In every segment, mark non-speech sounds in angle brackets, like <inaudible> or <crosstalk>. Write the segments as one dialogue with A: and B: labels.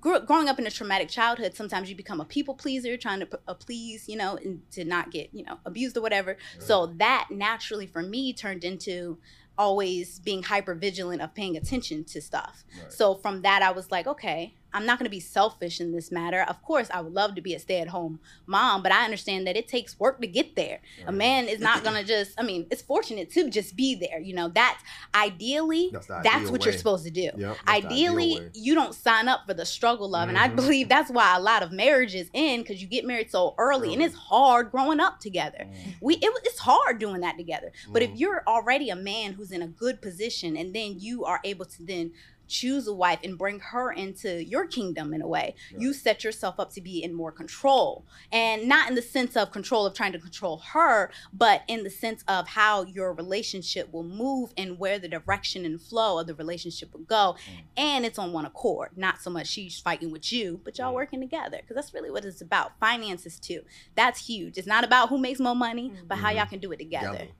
A: growing up in a traumatic childhood. Sometimes you become a people pleaser, trying to p- please, you know, and to not get you know abused or whatever. So that naturally for me turned into always being hyper vigilant of paying attention to stuff. So from that I was like, okay, I'm not going to be selfish in this matter. Of course, I would love to be a stay-at-home mom, but I understand that it takes work to get there. A man is not going to <clears throat> just I mean, it's fortunate to just be there, you know. That's ideally
B: That's
A: that's what you're supposed to do.
B: Yep,
A: Ideally, you don't sign up for the struggle of, and I
B: Mhm.
A: believe that's why a lot of marriages end because you get married so early, and it's hard growing up together.
B: Mm.
A: We it, It's hard doing that together. But if
B: Mhm.
A: you're already a man who's in a good position, and then you are able to then choose a wife and bring her into your kingdom in a way. You set yourself up to be in more control. And not in the sense of control of trying to control her but in the sense of how your relationship will move and where the direction and flow of the relationship will go. Mm. And it's on one accord not so much she's fighting with you but y'all mm. working together because that's really what it's about. Finances too. That's huge. It's not about who makes more money but how mm-hmm. y'all can do it together.
B: Together.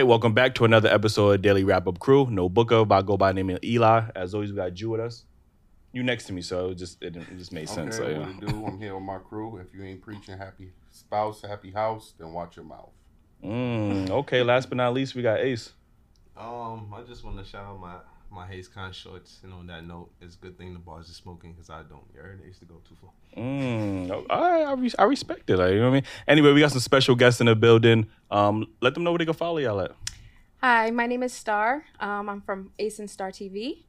C: Right, welcome back to another episode of Daily Rap Up Crew. No booker, but I go by the name of Eli. As always, we got Jew with us. You next to me, so it just it, it just made sense.
D: Okay,
C: So,
D: what
C: yeah.
D: to do? I'm here with my crew. If you ain't preaching happy spouse, happy house, then watch your mouth.
C: mm, okay, last but not least, we got Ace.
E: Um, I just want to shout out my my Haze Con shorts, and on that note, it's a good thing the bars are smoking because I don't. You heard they used to go too far.
C: Mm, oh, I, I, res- I respect it. Like, you know what I mean? Anyway, we got some special guests in the building. Um, let them know where they can follow y'all at.
F: Hi, my name is Star. Um, I'm from Ace and Star TV.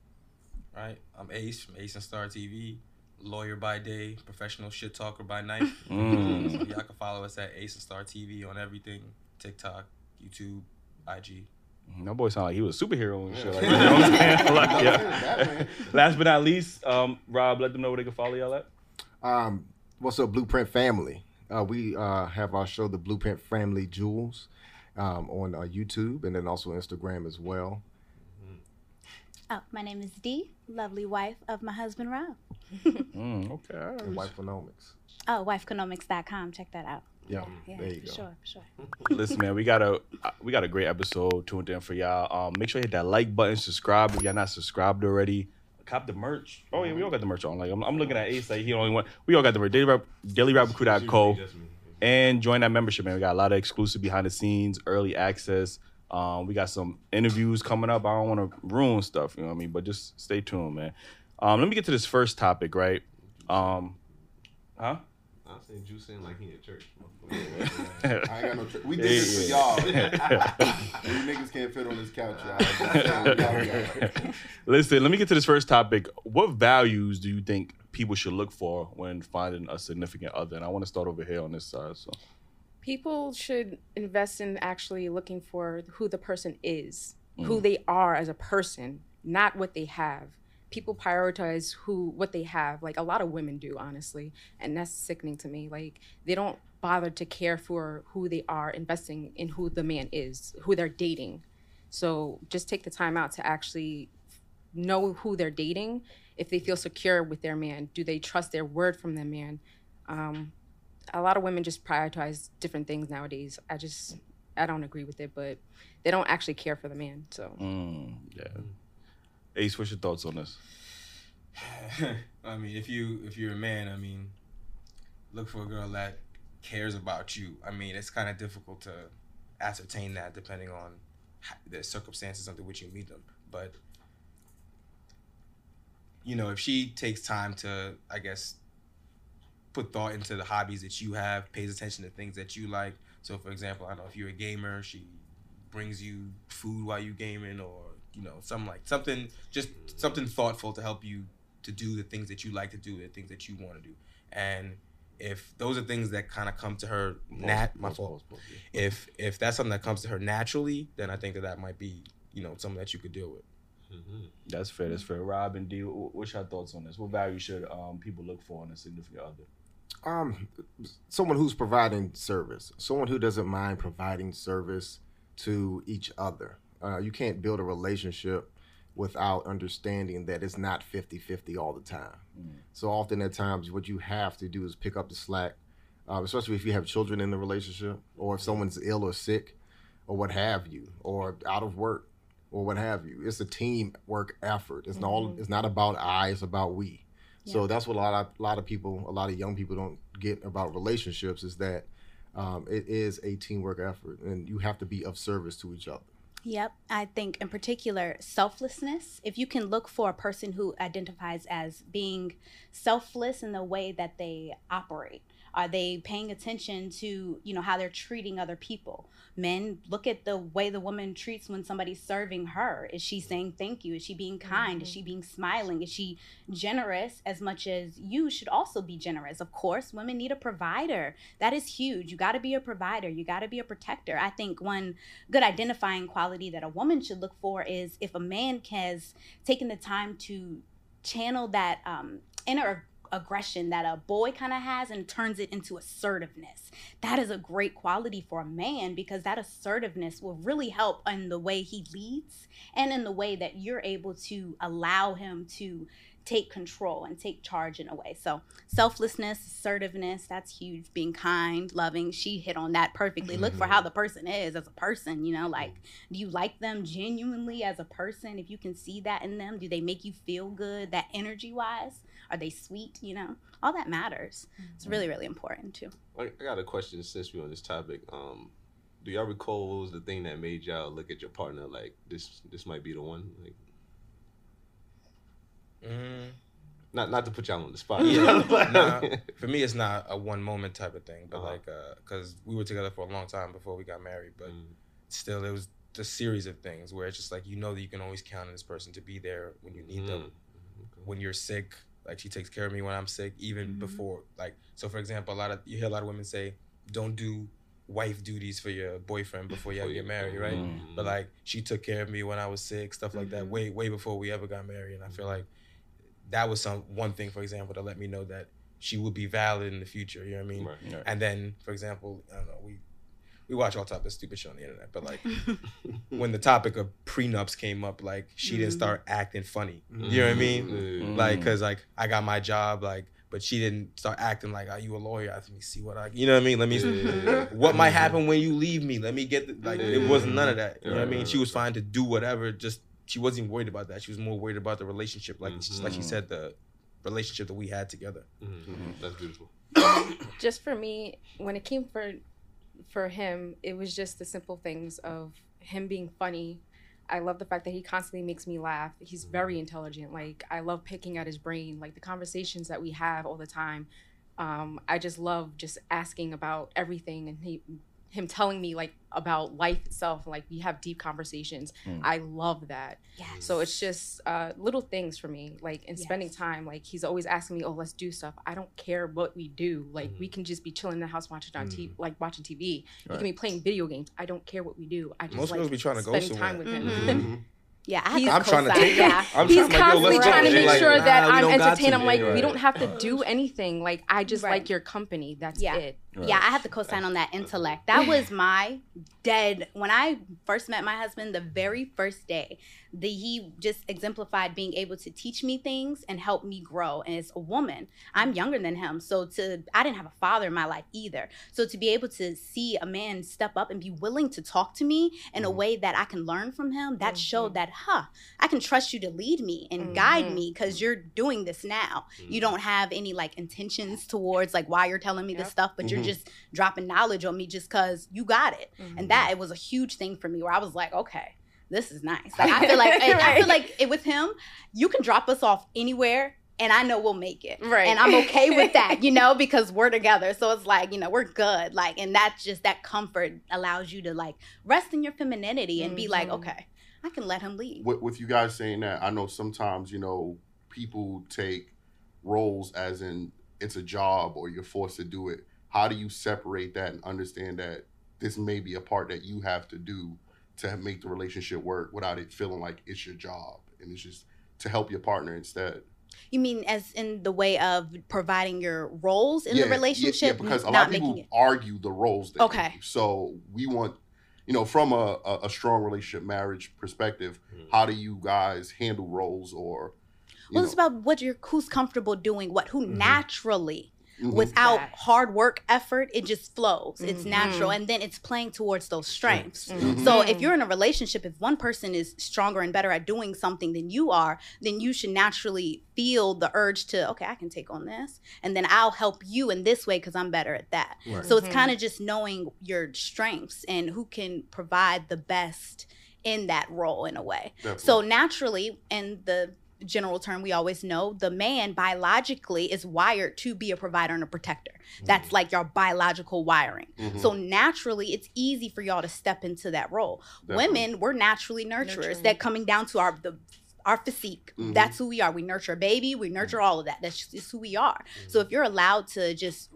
G: Right, I'm Ace from Ace and Star TV, lawyer by day, professional shit talker by night. <laughs>
C: Mm.
G: So y'all can follow us at Ace and Star TV on everything: TikTok, YouTube, IG.
C: That boy sound like he was a superhero and shit. Like, you know what I'm saying? <laughs> Like, yeah. Last but not least, um, Rob, let them know where they can follow y'all at.
B: Um, what's up, Blueprint Family? Uh, we uh, have our show, The Blueprint Family Jewels, um, on uh, YouTube and then also Instagram as well.
A: oh my name is dee lovely wife of my husband rob
C: Mm, okay. all right.
B: And Wifeonomics.
A: oh wifeconomics.com check that out
B: Yeah,
A: yeah
B: there you
A: for
B: go.
A: sure for sure <laughs>
C: Listen, man, we got a we got a great episode tuned in for y'all. Um, make sure you hit that like button, subscribe if y'all not subscribed already. Cop the merch. Oh yeah, we all got the merch on. Like I'm, I'm looking at Ace, like he only one. We all got the merch. Daily Rap, DailyRapUpCrew.co,
E: Just me.
C: and join that membership, man. We got a lot of exclusive behind the scenes, early access. Um, we got some interviews coming up. I don't want to ruin stuff, you know what I mean? But just stay tuned, man. Um, let me get to this first topic, right? Um, huh?
E: I'm saying juicing like he at church. <laughs>
D: I ain't got no. Tr- we did
C: Yeah,
D: this for y'all. <laughs> you niggas can't fit on this couch, y'all. Y'all got <laughs> it.
C: Listen, let me get to this first topic. What values do you think people should look for when finding a significant other? And I want to start over here on this side. So,
F: People should invest in actually looking for who the person is, who mm. they are as a person, not what they have. People prioritize who what they have, like a lot of women do, honestly, and that's sickening to me. Like they don't bother to care for who they are, investing in who the man is, who they're dating. So just take the time out to actually know who they're dating. If they feel secure with their man, do they trust their word from their man? Um, a lot of women just prioritize different things nowadays. I just I don't agree with it, but they don't actually care for the man. So
C: mm, yeah. Ace, what's your thoughts on this? <sighs>
G: I mean, if you if you're a man, I mean, look for a girl that cares about you. I mean, it's kind of difficult to ascertain that depending on the circumstances under which you meet them. But you know, if she takes time to, I guess, put thought into the hobbies that you have, pays attention to things that you like. So, for example, I don't know if you're a gamer, she brings you food while you gaming, or you know, some like something, just something thoughtful to help you to do the things that you like to do, the things that you want to do, and if those are things that kind of come to her nat my fault if if that's something that comes to her naturally then i think that that might be you know something that you could deal with
C: That's fair. That's fair. Rob and D, what's your thoughts on this? What value should um, people look for in a significant other?
B: Um, someone who's providing service, someone who doesn't mind providing service to each other. Uh, you can't build a relationship without understanding that it's not 50-50 all the time. So often at times what you have to do is pick up the slack, uh, especially if you have children in the relationship or if someone's ill or sick or what have you, or out of work or what have you. It's a teamwork effort. It's not it's not about I, it's about we. So that's what a lot of a lot of people, a lot of young people don't get about relationships is that um, it is a teamwork effort, and you have to be of service to each other.
A: Yep. I think in particular, selflessness. If you can look for a person who identifies as being selfless in the way that they operate, are they paying attention to, you know, how they're treating other people? Men, look at the way the woman treats when somebody's serving her. Is she saying thank you? Is she being kind? Is she being smiling? Is she generous as much as you should also be generous? Of course, women need a provider. That is huge. You got to be a provider. You got to be a protector. I think one good identifying quality that a woman should look for is if a man has taken the time to channel that um, inner aggression that a boy kind of has and turns it into assertiveness. That is a great quality for a man because that assertiveness will really help in the way he leads and in the way that you're able to allow him to take control and take charge in a way. So, selflessness, assertiveness, that's huge. Being kind, loving. She hit on that perfectly. Look for mm-hmm. how the person is as a person, you know, like mm-hmm. do you like them genuinely as a person? If you can see that in them, do they make you feel good that energy wise? Are they sweet, you know? All that matters. It's really really important too.
E: I, I got a question since we're on this topic. Um, do y'all recall what was the thing that made y'all look at your partner like this? This might be the one. Like,
G: mm.
E: not not to put y'all on the spot.
G: Yeah, <laughs>
E: But-
G: nah, for me, it's not a one moment type of thing, but
E: Uh-huh.
G: like, because we were together for a long time before we got married, but
E: Mm.
G: still, it was a series of things where it's just like you know that you can always count on this person to be there when you need them.
E: Mm.
G: When you're sick, like she takes care of me when I'm sick, even
A: Mm-hmm.
G: before. Like, so for example, a lot of you hear a lot of women say, "Don't do wife duties for your boyfriend before you ever get married," right?
C: Mm.
G: But like, she took care of me when I was sick, stuff like
A: Mm-hmm.
G: that, way way before we ever got married, and I feel like that was some one thing, for example, to let me know that she would be valid in the future. You know what I mean?
E: Right.
C: Right.
G: And then, for example, I don't know, we we watch all type of stupid shit on the internet, but like <laughs> when the topic of prenups came up, like she didn't start acting funny. You know what I mean?
E: Mm.
G: Like, cause like I got my job, like, but she didn't start acting like, "Are you a lawyer?" Let me see what I, you know what I mean? Let me,
E: Yeah.
G: what might happen when you leave me? Let me get the, like, it wasn't none of that. You know what I mean? She was fine to do whatever. Just she wasn't even worried about that. She was more worried about the relationship, like just like she said, the relationship that we had together.
E: Mhm. That's beautiful.
F: just for me when it came for for him it was just the simple things of him being funny. I love the fact that he constantly makes me laugh. He's very intelligent. Like i love picking at his brain like the conversations that we have all the time. Um, i just love just asking about everything and he him telling me like about life itself like we have deep conversations i love that
A: Yes.
F: so it's just uh, little things for me, like in spending time. Like he's always asking me, "Oh, let's do stuff." I don't care what we do. Like we can just be chilling in the house watching on TV, like watching TV. We
C: Right.
F: can be playing video games. I don't care what we do. I just
G: Most
F: like
G: girls be trying to go
F: spending time with him.
A: Mhm. <laughs> Yeah, I have
F: He's-
A: to
G: I'm trying to take
A: yeah.
G: I'm
F: He's
G: trying,
F: constantly
G: let's
F: trying to make
G: like,
F: sure
G: nah,
F: that
G: we
F: I'm
G: don't
F: entertained. I'm like,
G: Yeah,
F: we don't have to do <laughs> anything. Like I just
A: Right.
F: like your company. That's
A: Yeah.
F: it.
A: Yeah, I have to co-sign on that intellect. That was my dead when I first met my husband. The very first day, the he just exemplified being able to teach me things and help me grow. And as a woman, I'm younger than him, so to I didn't have a father in my life either. So to be able to see a man step up and be willing to talk to me in a mm-hmm. way that I can learn from him, that mm-hmm. showed that, huh, I can trust you to lead me and guide
F: Mhm.
A: me because you're doing this now. You mm-hmm. don't have any like intentions towards like why you're telling me this stuff, but you're just dropping knowledge on me just because you got it. And that it was a huge thing for me where I was like, okay, this is nice. <laughs> Like I feel like I feel like it, with him, you can drop us off anywhere. And I know we'll make it.
F: Right.
A: And I'm okay with <laughs> that, you know, because we're together. So it's like, you know, we're good. Like, and that's just that comfort allows you to like rest in your femininity and be like,
F: Mhm.
A: okay, I can let him lead.
H: with, with you guys saying that, I know sometimes you know people take roles as in it's a job or you're forced to do it. How do you separate that and understand that this may be a part that you have to do to make the relationship work without it feeling like it's your job and it's just to help your partner instead?
A: You mean as in the way of providing your roles in
H: Yeah,
A: the relationship,
H: Yeah, yeah because a
A: not
H: lot of
A: making
H: people
A: it.
H: argue the roles. They
A: Okay.
H: do. So we want, you know, from a, a, a strong relationship marriage perspective,
A: Mm-hmm.
H: how do you guys handle roles or? you
A: Well, it's about what you're who's comfortable doing what, who naturally,
H: Mhm.
A: without
F: Right.
A: hard work effort, it just flows. It's
F: Mhm.
A: natural, and then it's playing towards those strengths.
F: Mhm.
A: So if you're in a relationship, if one person is stronger and better at doing something than you are, then you should naturally feel the urge to, okay, I can take on this, and then I'll help you in this way because I'm better at that.
B: Right.
A: So it's
F: Mhm.
A: kind of just knowing your strengths and who can provide the best in that role in a way.
H: Definitely.
A: So naturally, in the general term we always know, the man biologically is wired to be a provider and a protector. That's like your biological wiring.
H: Mhm.
A: So naturally, it's easy for y'all to step into that role.
H: Definitely.
A: Women, we're naturally nurturers.
F: Nurturing.
A: That coming down to our the our physique.
H: Mhm.
A: That's who we are. We nurture a baby. We nurture all of that. That's just who we are. So if you're allowed to just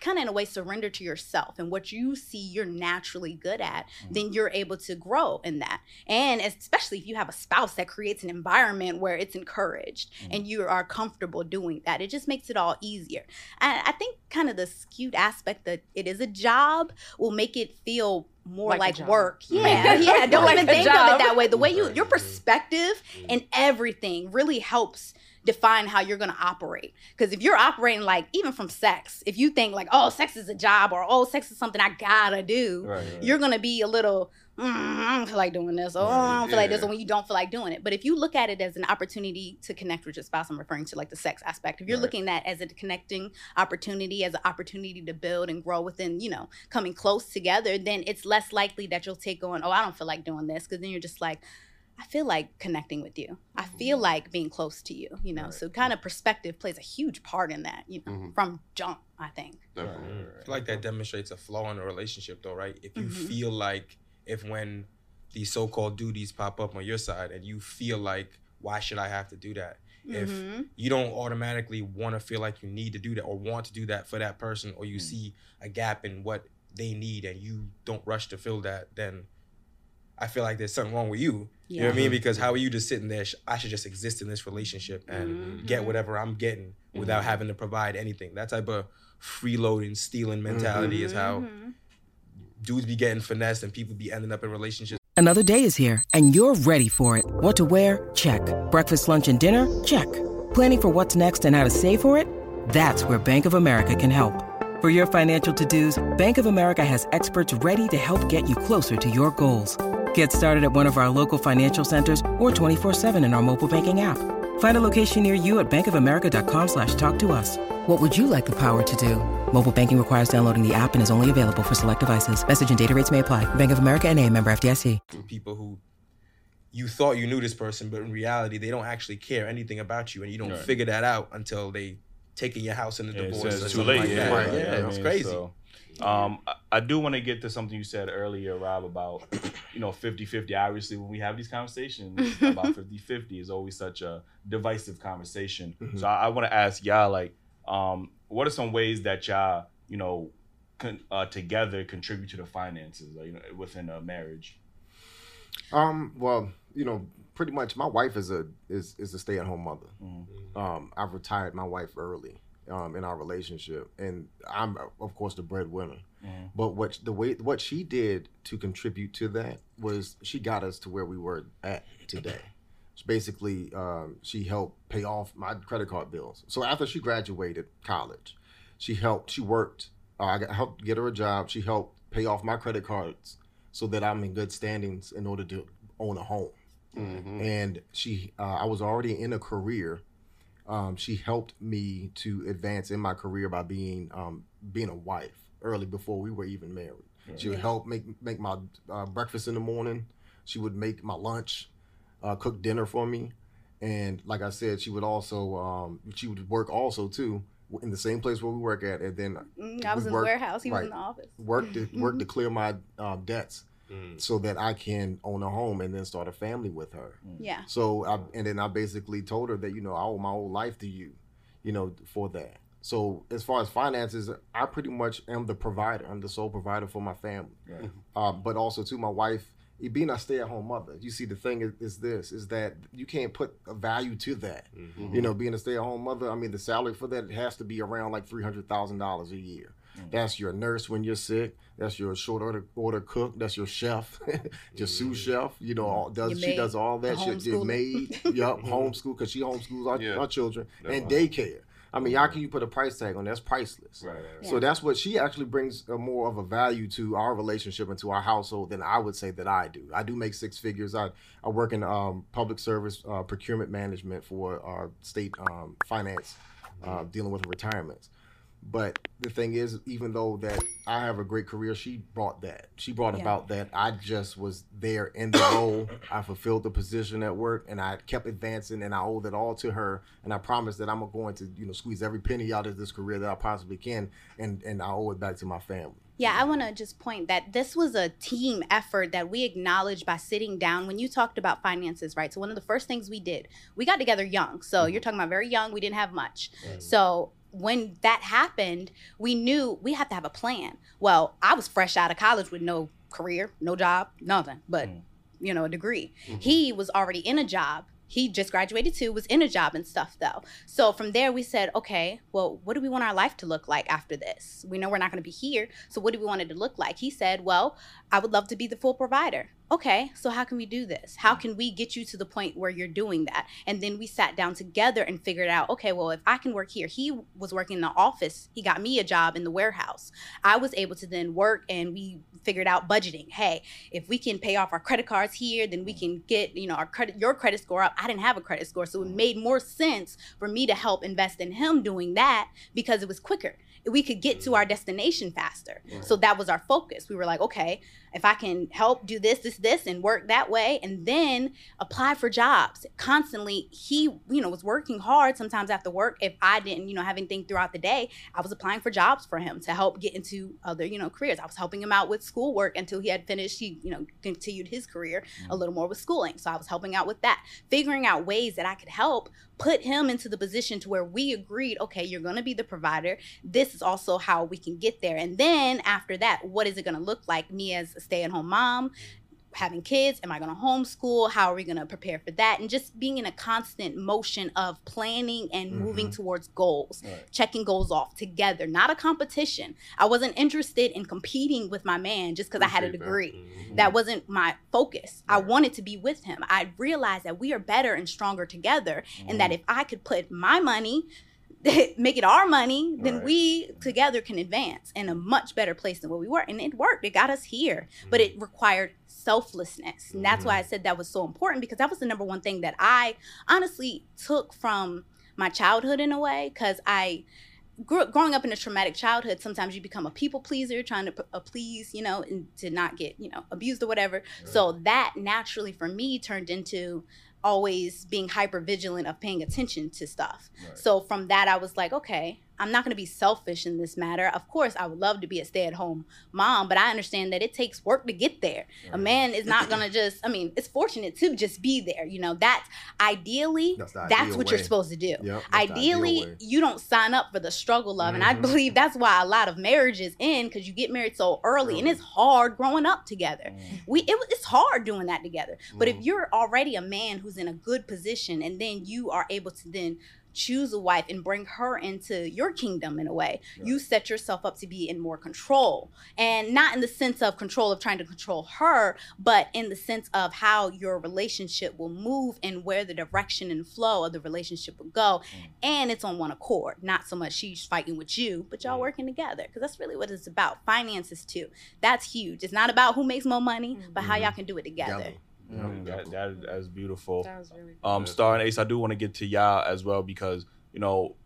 A: kind of in a way surrender to yourself and what you see you're naturally good at, mm. then you're able to grow in that. And especially if you have a spouse that creates an environment where it's encouraged mm. and you are comfortable doing that, it just makes it all easier. And I think kind of the skewed aspect that it is a job will make it feel more
F: Like
A: like, work. Yeah, yeah. <laughs> Don't
F: Like
A: even
F: a
A: think of
F: job.
A: it that way. The way you, your perspective and everything really helps define how you're going to operate. Because if you're operating like, even from sex, if you think like, oh, sex is a job or oh, sex is something I gotta do,
C: Right, right.
A: you're going to be a little, mm, I don't feel like doing this. Oh, I don't feel like this.
H: Yeah.
A: When you don't feel like doing it. But if you look at it as an opportunity to connect with your spouse, I'm referring to like the sex aspect. If you're
H: Right.
A: looking at as a connecting opportunity, as an opportunity to build and grow within, you know, coming close together, then it's less likely that you'll take on, oh, I don't feel like doing this. Because then you're just like, I feel like connecting with you. I feel like being close to you, you know. So kind of perspective plays a huge part in that, you know,
H: Mhm.
A: from jump, I think.
H: Definitely.
G: I feel like that demonstrates a flaw in a relationship, though, right? If you
A: Mhm.
G: feel like, if when these so-called duties pop up on your side, and you feel like, why should I have to do that? If
A: Mhm.
G: you don't automatically want to feel like you need to do that or want to do that for that person, or you see a gap in what they need and you don't rush to fill that, then I feel like there's something wrong with you. You know what I mean? Because how are you just sitting there? I should just exist in this relationship and get whatever I'm getting without having to provide anything. That type of freeloading, stealing mentality is how
A: Mhm.
G: dudes be getting finessed and people be ending up in relationships.
I: Another day is here, and you're ready for it. What to wear? Check. Breakfast, lunch, and dinner? Check. Planning for what's next and how to save for it? That's where Bank of America can help. For your financial to-dos, Bank of America has experts ready to help get you closer to your goals. Get started at one of our local financial centers or 24-7 in our mobile banking app. Find a location near you at bankofamerica.com slash talk to us. What would you like the power to do? Mobile banking requires downloading the app and is only available for select devices. Message and data rates may apply. Bank of America and a member FDIC.
G: People who you thought you knew this person, but in reality, they don't actually care anything about you, and you don't
C: Right.
G: figure that out until they taking your house in the
C: Yeah,
G: divorce.
C: it's
G: or
C: too late.
G: Like
C: yeah,
G: that.
B: Right,
G: yeah,
C: yeah, I
G: it's crazy.
C: so, um, I, I do want to get to something you said earlier, Rob, about you know 50-50. Obviously, when we have these conversations <laughs> about 50-50 is always such a divisive conversation. So I, I want to ask y'all, like, um, what are some ways that y'all, you know, con, uh, together contribute to the finances, like, you know, within a marriage?
B: Um, well, you know, pretty much my wife is a is is a stay at home mother. Um, I've retired my wife early um, in our relationship, and I'm of course the breadwinner. But what the way what she did to contribute to that was she got us to where we were at today. So basically, um, she helped pay off my credit card bills. So after she graduated college, she helped. She worked. Uh, I got, helped get her a job. She helped pay off my credit cards so that I'm in good standings in order to own a home. And she, uh, I was already in a career. Um, she helped me to advance in my career by being um, being a wife early before we were even married. She would help make make my uh, breakfast in the morning. She would make my lunch, uh, cook dinner for me, and like I said, she would also um, she would work also too in the same place where we work at, and then
A: Mm, I was
B: we
A: in the warehouse. He was in the office.
B: Work to work to <laughs> clear my um, debts,
E: Mm.
B: so that I can own a home and then start a family with her.
A: Yeah.
B: So I, and then I basically told her that you know I owe my whole life to you, you know, for that. So as far as finances, I pretty much am the provider. I'm the sole provider for my family. Uh, but also to my wife, being a stay-at-home mother. You see, the thing is, is this: is that you can't put a value to that.
E: Mm-hmm.
B: You know, being a stay-at-home mother. I mean, the salary for that has to be around like three hundred thousand dollars a year. That's your nurse when you're sick. That's your short order order cook. That's your chef, <laughs> your sous chef. You know, all, does
A: Your
B: she
A: maid,
B: does all that.
A: the
B: She, your
A: homeschooler.
B: maid, <laughs> yup, homeschool because she homeschools our,
D: Yeah.
B: our children and daycare. I mean, how can you put a price tag on? That's priceless.
D: Right, right, right.
B: So that's what she actually brings a more of a value to our relationship and to our household than I would say that I do. I do make six figures. I, I work in um, public service uh, procurement management for our state um, finance, uh, dealing with retirements. But the thing is, even though that I have a great career, she brought that. She brought
A: Yeah.
B: about that. I just was there in the role. I fulfilled the position at work, and I kept advancing, and I owe it all to her. And I promise that I'm going to, you know, squeeze every penny out of this career that I possibly can, and and I owe it back to my family.
A: Yeah, I want to just point that this was a team effort that we acknowledged by sitting down. When you talked about finances, right? So, one of the first things we did, we got together young. So, mm-hmm. you're talking about very young, we didn't have much. So, when that happened, we knew we had to have a plan. Well, I was fresh out of college with no career, no job, nothing, but, mm. you know, a degree. Mm-hmm. He was already in a job. He just graduated too, was in a job and stuff though. So from there, we said, okay, well, what do we want our life to look like after this? We know we're not going to be here. So what do we want it to look like? He said, well, I would love to be the full provider. Okay, so how can we do this? How can we get you to the point where you're doing that? And then we sat down together and figured out, okay, well, if I can work here, he was working in the office. He got me a job in the warehouse. I was able to then work and we figured out budgeting. Hey, if we can pay off our credit cards here, then we mm. can get, you know, our credit your credit score up. I didn't have a credit score, so it mm. made more sense for me to help invest in him doing that because it was quicker. We could get to our destination faster. So that was our focus. We were like, okay, if I can help do this, this, this, and work that way, and then apply for jobs constantly. He, you know, was working hard sometimes after work. If I didn't, you know, have anything throughout the day, I was applying for jobs for him to help get into other, you know, careers. I was helping him out with schoolwork until he had finished. He, you know, continued his career a mm. little more with schooling. So I was helping out with that, figuring out ways that I could help put him into the position to where we agreed, okay, you're going to be the provider. This is also how we can get there. And then after that, what is it going to look like? Me as a stay-at-home mom, having kids, am I going to homeschool? How are we going to prepare for that? And just being in a constant motion of planning and moving mm-hmm. towards goals, checking goals off together, not a competition. I wasn't interested in competing with my man just because I had a
D: Appreciate that.
A: degree. Mm-hmm. That wasn't my focus. I wanted to be with him. I realized that we are better and stronger together, and that mm. if I could put my money, <laughs> make it our money, then
D: Right.
A: we together can advance in a much better place than where we were. And it worked. It got us here, but mm. it required selflessness. And that's why I said that was so important because that was the number one thing that I honestly took from my childhood in a way because I grew, growing up in a traumatic childhood, sometimes you become a people pleaser, trying to uh, please, you know, and to not get, you know, abused or whatever. So that naturally for me turned into always being hyper vigilant of paying attention to stuff. So from that, I was like, okay, I'm not going to be selfish in this matter. Of course, I would love to be a stay at home mom, but I understand that it takes work to get there. A man is not <clears throat> going to just, I mean, it's fortunate to just be there. You know, that's ideally,
B: That's
A: that's,
B: ideal
A: what you're supposed to do.
B: Yep, the ideal
A: ideally, you don't sign up for the struggle of, and I
B: Mhm.
A: believe that's why a lot of marriages end because you get married so early and it's hard growing up together. We it, It's hard doing that together. But if you're already a man who's in a good position and then you are able to then choose a wife and bring her into your kingdom in a way. You set yourself up to be in more control. And not in the sense of control of trying to control her but in the sense of how your relationship will move and where the direction and flow of the relationship will go. Mm. And it's on one accord not so much she's fighting with you but y'all working together because that's really what it's about finances too. That's huge. It's not about who makes more money mm. but how mm-hmm. y'all can do it together.
B: Together.
C: Mm, that, that, that's beautiful.
F: That was really
C: Um, Star and Ace, I do want to get to y'all as well because you know,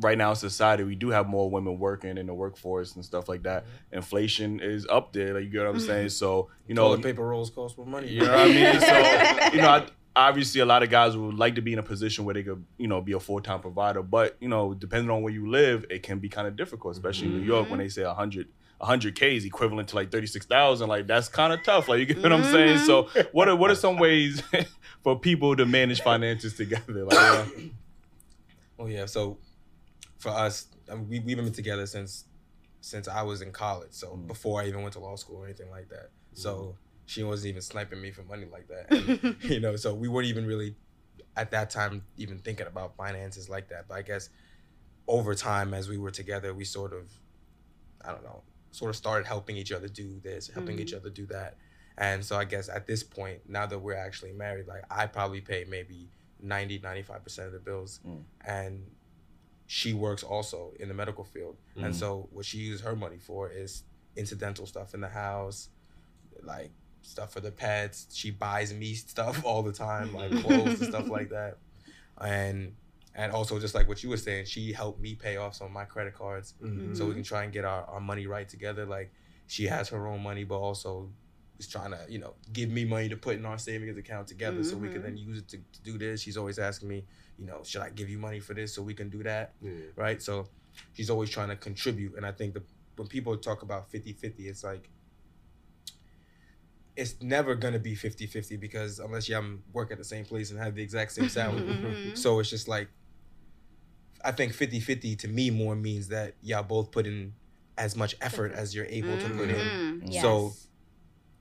C: right now in society we do have more women working in the workforce and stuff like that. Inflation is up there, like you get what I'm saying. So you know,
G: Toilet paper rolls cost more money.
C: you know what I mean? So, <laughs> you know, I, obviously a lot of guys would like to be in a position where they could, you know, be a full time provider. But, you know, depending on where you live, it can be kind of difficult, especially in New York when they say 100. 100k is equivalent to like 36,000 like that's kind of tough like you get what I'm saying so mm-hmm. what are what are some ways <laughs> for people to manage finances together like uh, <coughs>
G: Well, yeah. So for us, I mean, we we've been together since since I was in college. So mm. before I even went to law school or anything like that. Mm. So she wasn't even sniping me for money like that. And, <laughs> you know, so we weren't even really at that time even thinking about finances like that. But I guess over time, as we were together, we sort of, I don't know, sort of started helping each other do this, helping each mm-hmm. other do that. And so I guess at this point, now that we're actually married, like I probably pay maybe 90, 95% of the bills. Mm. And she works also in the medical field. And mm-hmm. so what she uses her money for is incidental stuff in the house, like stuff for the pets. She buys me stuff <laughs> all the time, like clothes and stuff like <laughs> that. And and also just like what you were saying, she helped me pay off some of my credit cards so we can try and get our, our money right together. Like she has her own money, but also is trying to, you know, give me money to put in our savings account together so we can then use it to, to do this. She's always asking me, you know, should I give you money for this so we can do that? Right. So she's always trying to contribute. And I think the when people talk about 50 50, it's like, it's never gonna be 50-50 because unless you um, work at the same place and have the exact same salary. So it's just like I think 50-50 to me more means that y'all both put in as much effort as you're able to put in.
A: Mm,
G: So.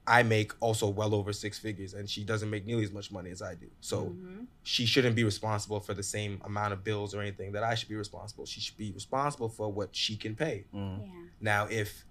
G: I make also well over six figures and she doesn't make nearly as much money as I do. So
A: Mm-hmm.
G: she shouldn't be responsible for the same amount of bills or anything that I should be responsible. She should be responsible for what she can pay.
A: yeah.
G: Now, if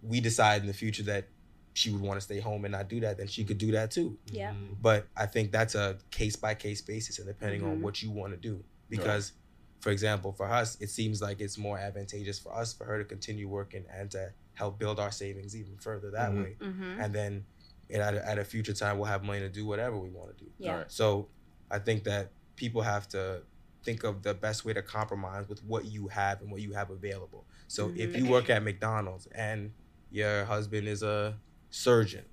G: we decide in the future that she would want to stay home and not do that, then she could do that too.
A: Yeah.
G: But I think that's a case by case basis and depending on what you want to do. Because, for example, for us, it seems like it's more advantageous for us for her to continue working and to help build our savings even further that way.
A: Mm-hmm.
G: And then and at, a, at a future time, we'll have money to do whatever we want to do.
A: Yeah.
C: Right.
G: So I think that people have to think of the best way to compromise with what you have and what you have available. So if you work at McDonald's and your husband is a surgeon,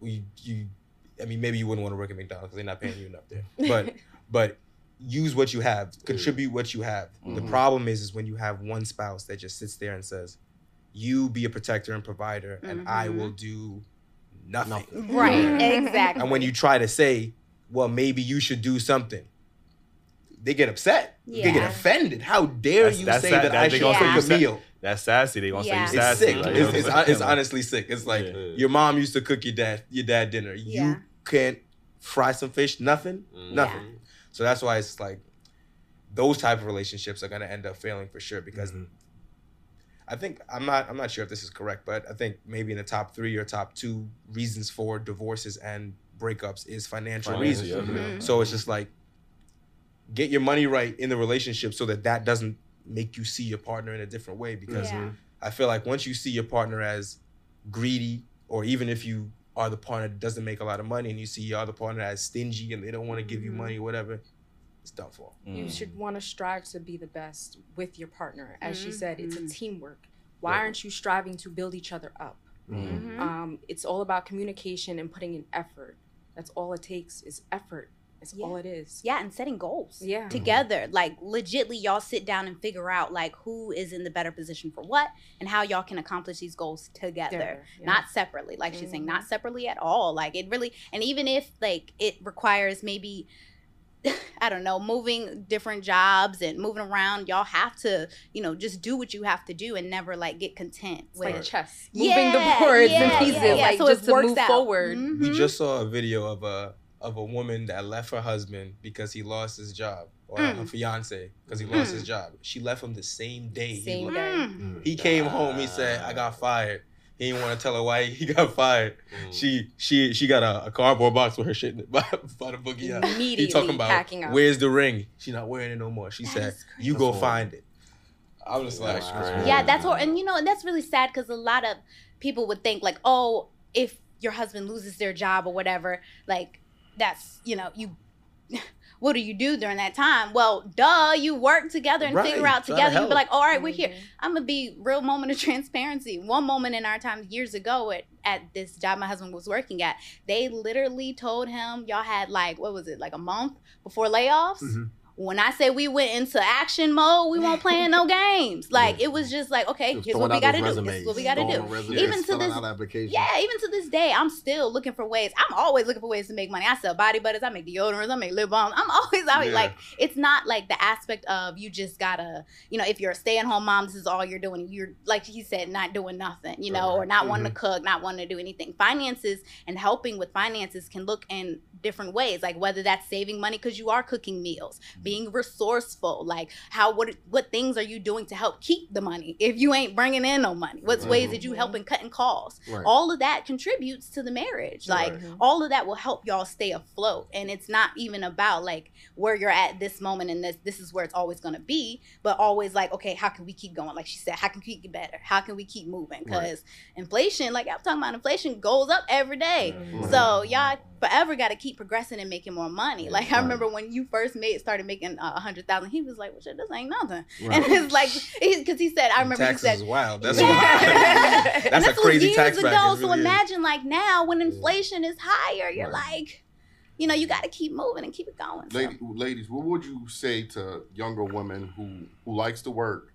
G: we you I mean maybe you wouldn't want to work at McDonald's because they're not paying you enough there. <laughs> But but use what you have, contribute what you have. The mm-hmm. problem is is when you have one spouse that just sits there and says, "You be a protector and provider, and I will mm-hmm. do nothing."
A: Right. <laughs> Exactly.
G: And when you try to say, well, maybe you should do something, they get upset. Yeah. They get offended. How dare
C: That's-
G: you
C: that's
G: say
C: that-
G: that,
C: that
G: I should cook
A: say
G: a meal?
C: that's sassy they gonna
A: Yeah.
C: say you
G: It's
C: sassy
G: sick.
C: like,
G: it's, it's,
C: you <laughs>
G: it's honestly sick. It's like
C: Yeah.
G: your mom used to cook your dad your dad dinner.
A: Yeah.
G: You can't fry some fish, nothing, mm. nothing. So that's why it's like those type of relationships are gonna end up failing for sure because mm-hmm. I think I'm not I'm not sure if this is correct, but I think maybe in the top three or top two reasons for divorces and breakups is financial
C: Finance,
G: reasons.
C: yeah, yeah.
G: So it's just like get your money right in the relationship so that that doesn't make you see your partner in a different way because
A: Yeah.
G: I feel like once you see your partner as greedy or even if you are the partner that doesn't make a lot of money and you see your other partner as stingy and they don't want to give you money or whatever, it's done for.
F: You should want to strive to be the best with your partner. As she said, it's
A: Mm-hmm.
F: a teamwork. Why aren't you striving to build each other up?
A: Mm-hmm.
F: Um, it's all about communication and putting in effort. That's all it takes is effort. That's all it is.
A: yeah, and setting goals.
F: Yeah.
A: Together. Like legitly y'all sit down and figure out like who is in the better position for what and how y'all can accomplish these goals together.
F: Together, yeah.
A: Not separately. Like she's saying, not separately at all. Like it really and even if like it requires maybe <laughs> I don't know, moving different jobs and moving around, y'all have to, you know, just do what you have to do and never like get content
F: It's
A: with
F: like chess. Moving
A: Yeah,
F: the boards
A: yeah,
F: and pieces,
A: yeah, yeah.
F: like
A: So
F: just to
A: works
F: move
A: out.
F: forward.
A: Mhm.
G: We just saw a video of a of a woman that left her husband because he lost his job, or hmm. her fiance because he hmm. lost his job. She left him the same day. he
F: Same
G: left.
F: day.
G: He came home. He said, "I got fired." He didn't want to tell her why he <laughs> got fired. She she she got a, a cardboard box with her shit in it <laughs> by, by the boogie out. He
F: Immediately
G: talking about
F: packing up.
G: where's the ring? She not wearing it no more. She said, "You go find it." I was just like,
A: Yeah, that's hor- and you know, and that's really sad because a lot of people would think like, oh, if your husband loses their job or whatever, like that's you know you <laughs> what do you do during that time? Well, duh, you work together and
J: Right,
A: figure out
J: try to
A: together. You be
J: help.
A: like, all right, we're here. I'm gonna be real moment of <laughs> transparency. One moment in our time years ago at, at this job my husband was working at, they literally told him y'all had like what was it, like a month before layoffs.
J: Mm-hmm.
A: When I say we went into action mode, we won't playing no games. <laughs> Like it was just like, okay,
B: Just
A: here's what we got to
B: those
A: do. This is what we got to
B: throwing
A: do.
B: resumes,
A: Even to this, yeah, even to this day, I'm still looking for ways. I'm always looking for ways to make money. I sell body butters, I make deodorants, I make lip balms. I'm <laughs> always here
B: Yeah.
A: like it's not like the aspect of you just gotta, you know, if you're a stay-at-home mom, this is all you're doing. You're like he said, not doing nothing, you know, or not wanting to mm-hmm. cook, not wanting to do anything. Finances and helping with finances can look in different ways, like whether that's saving money because you are cooking meals, being resourceful, like how what what things are you doing to help keep the money if you ain't bringing in no money? What's mm-hmm. ways that you helping cutting costs?
B: Right.
A: All of that contributes to the marriage. Like
B: Right.
A: all of that will help y'all stay afloat. And it's not even about like where you're at this moment and this this is where it's always gonna be, but always like, okay, how can we keep going? Like she said, how can we get better? How can we keep moving? Because inflation, like I'm talking about inflation, goes up every day. Mm-hmm. So y'all forever got to keep progressing and making more money. Like I remember when you first made started making uh, a hundred thousand, he was like, "Well, shit, this ain't nothing." <laughs> And it's like because he said, I remember
G: Taxes
A: he said,
G: wild. That's
A: Yeah.
G: wild. <laughs>
A: and
G: That's a crazy
A: years
G: tax
A: ago. So
G: really is.
A: imagine like now when inflation is higher, you're like, you know, you got to keep moving and keep it going. So.
H: Lady, ladies, what would you say to younger women who who likes to work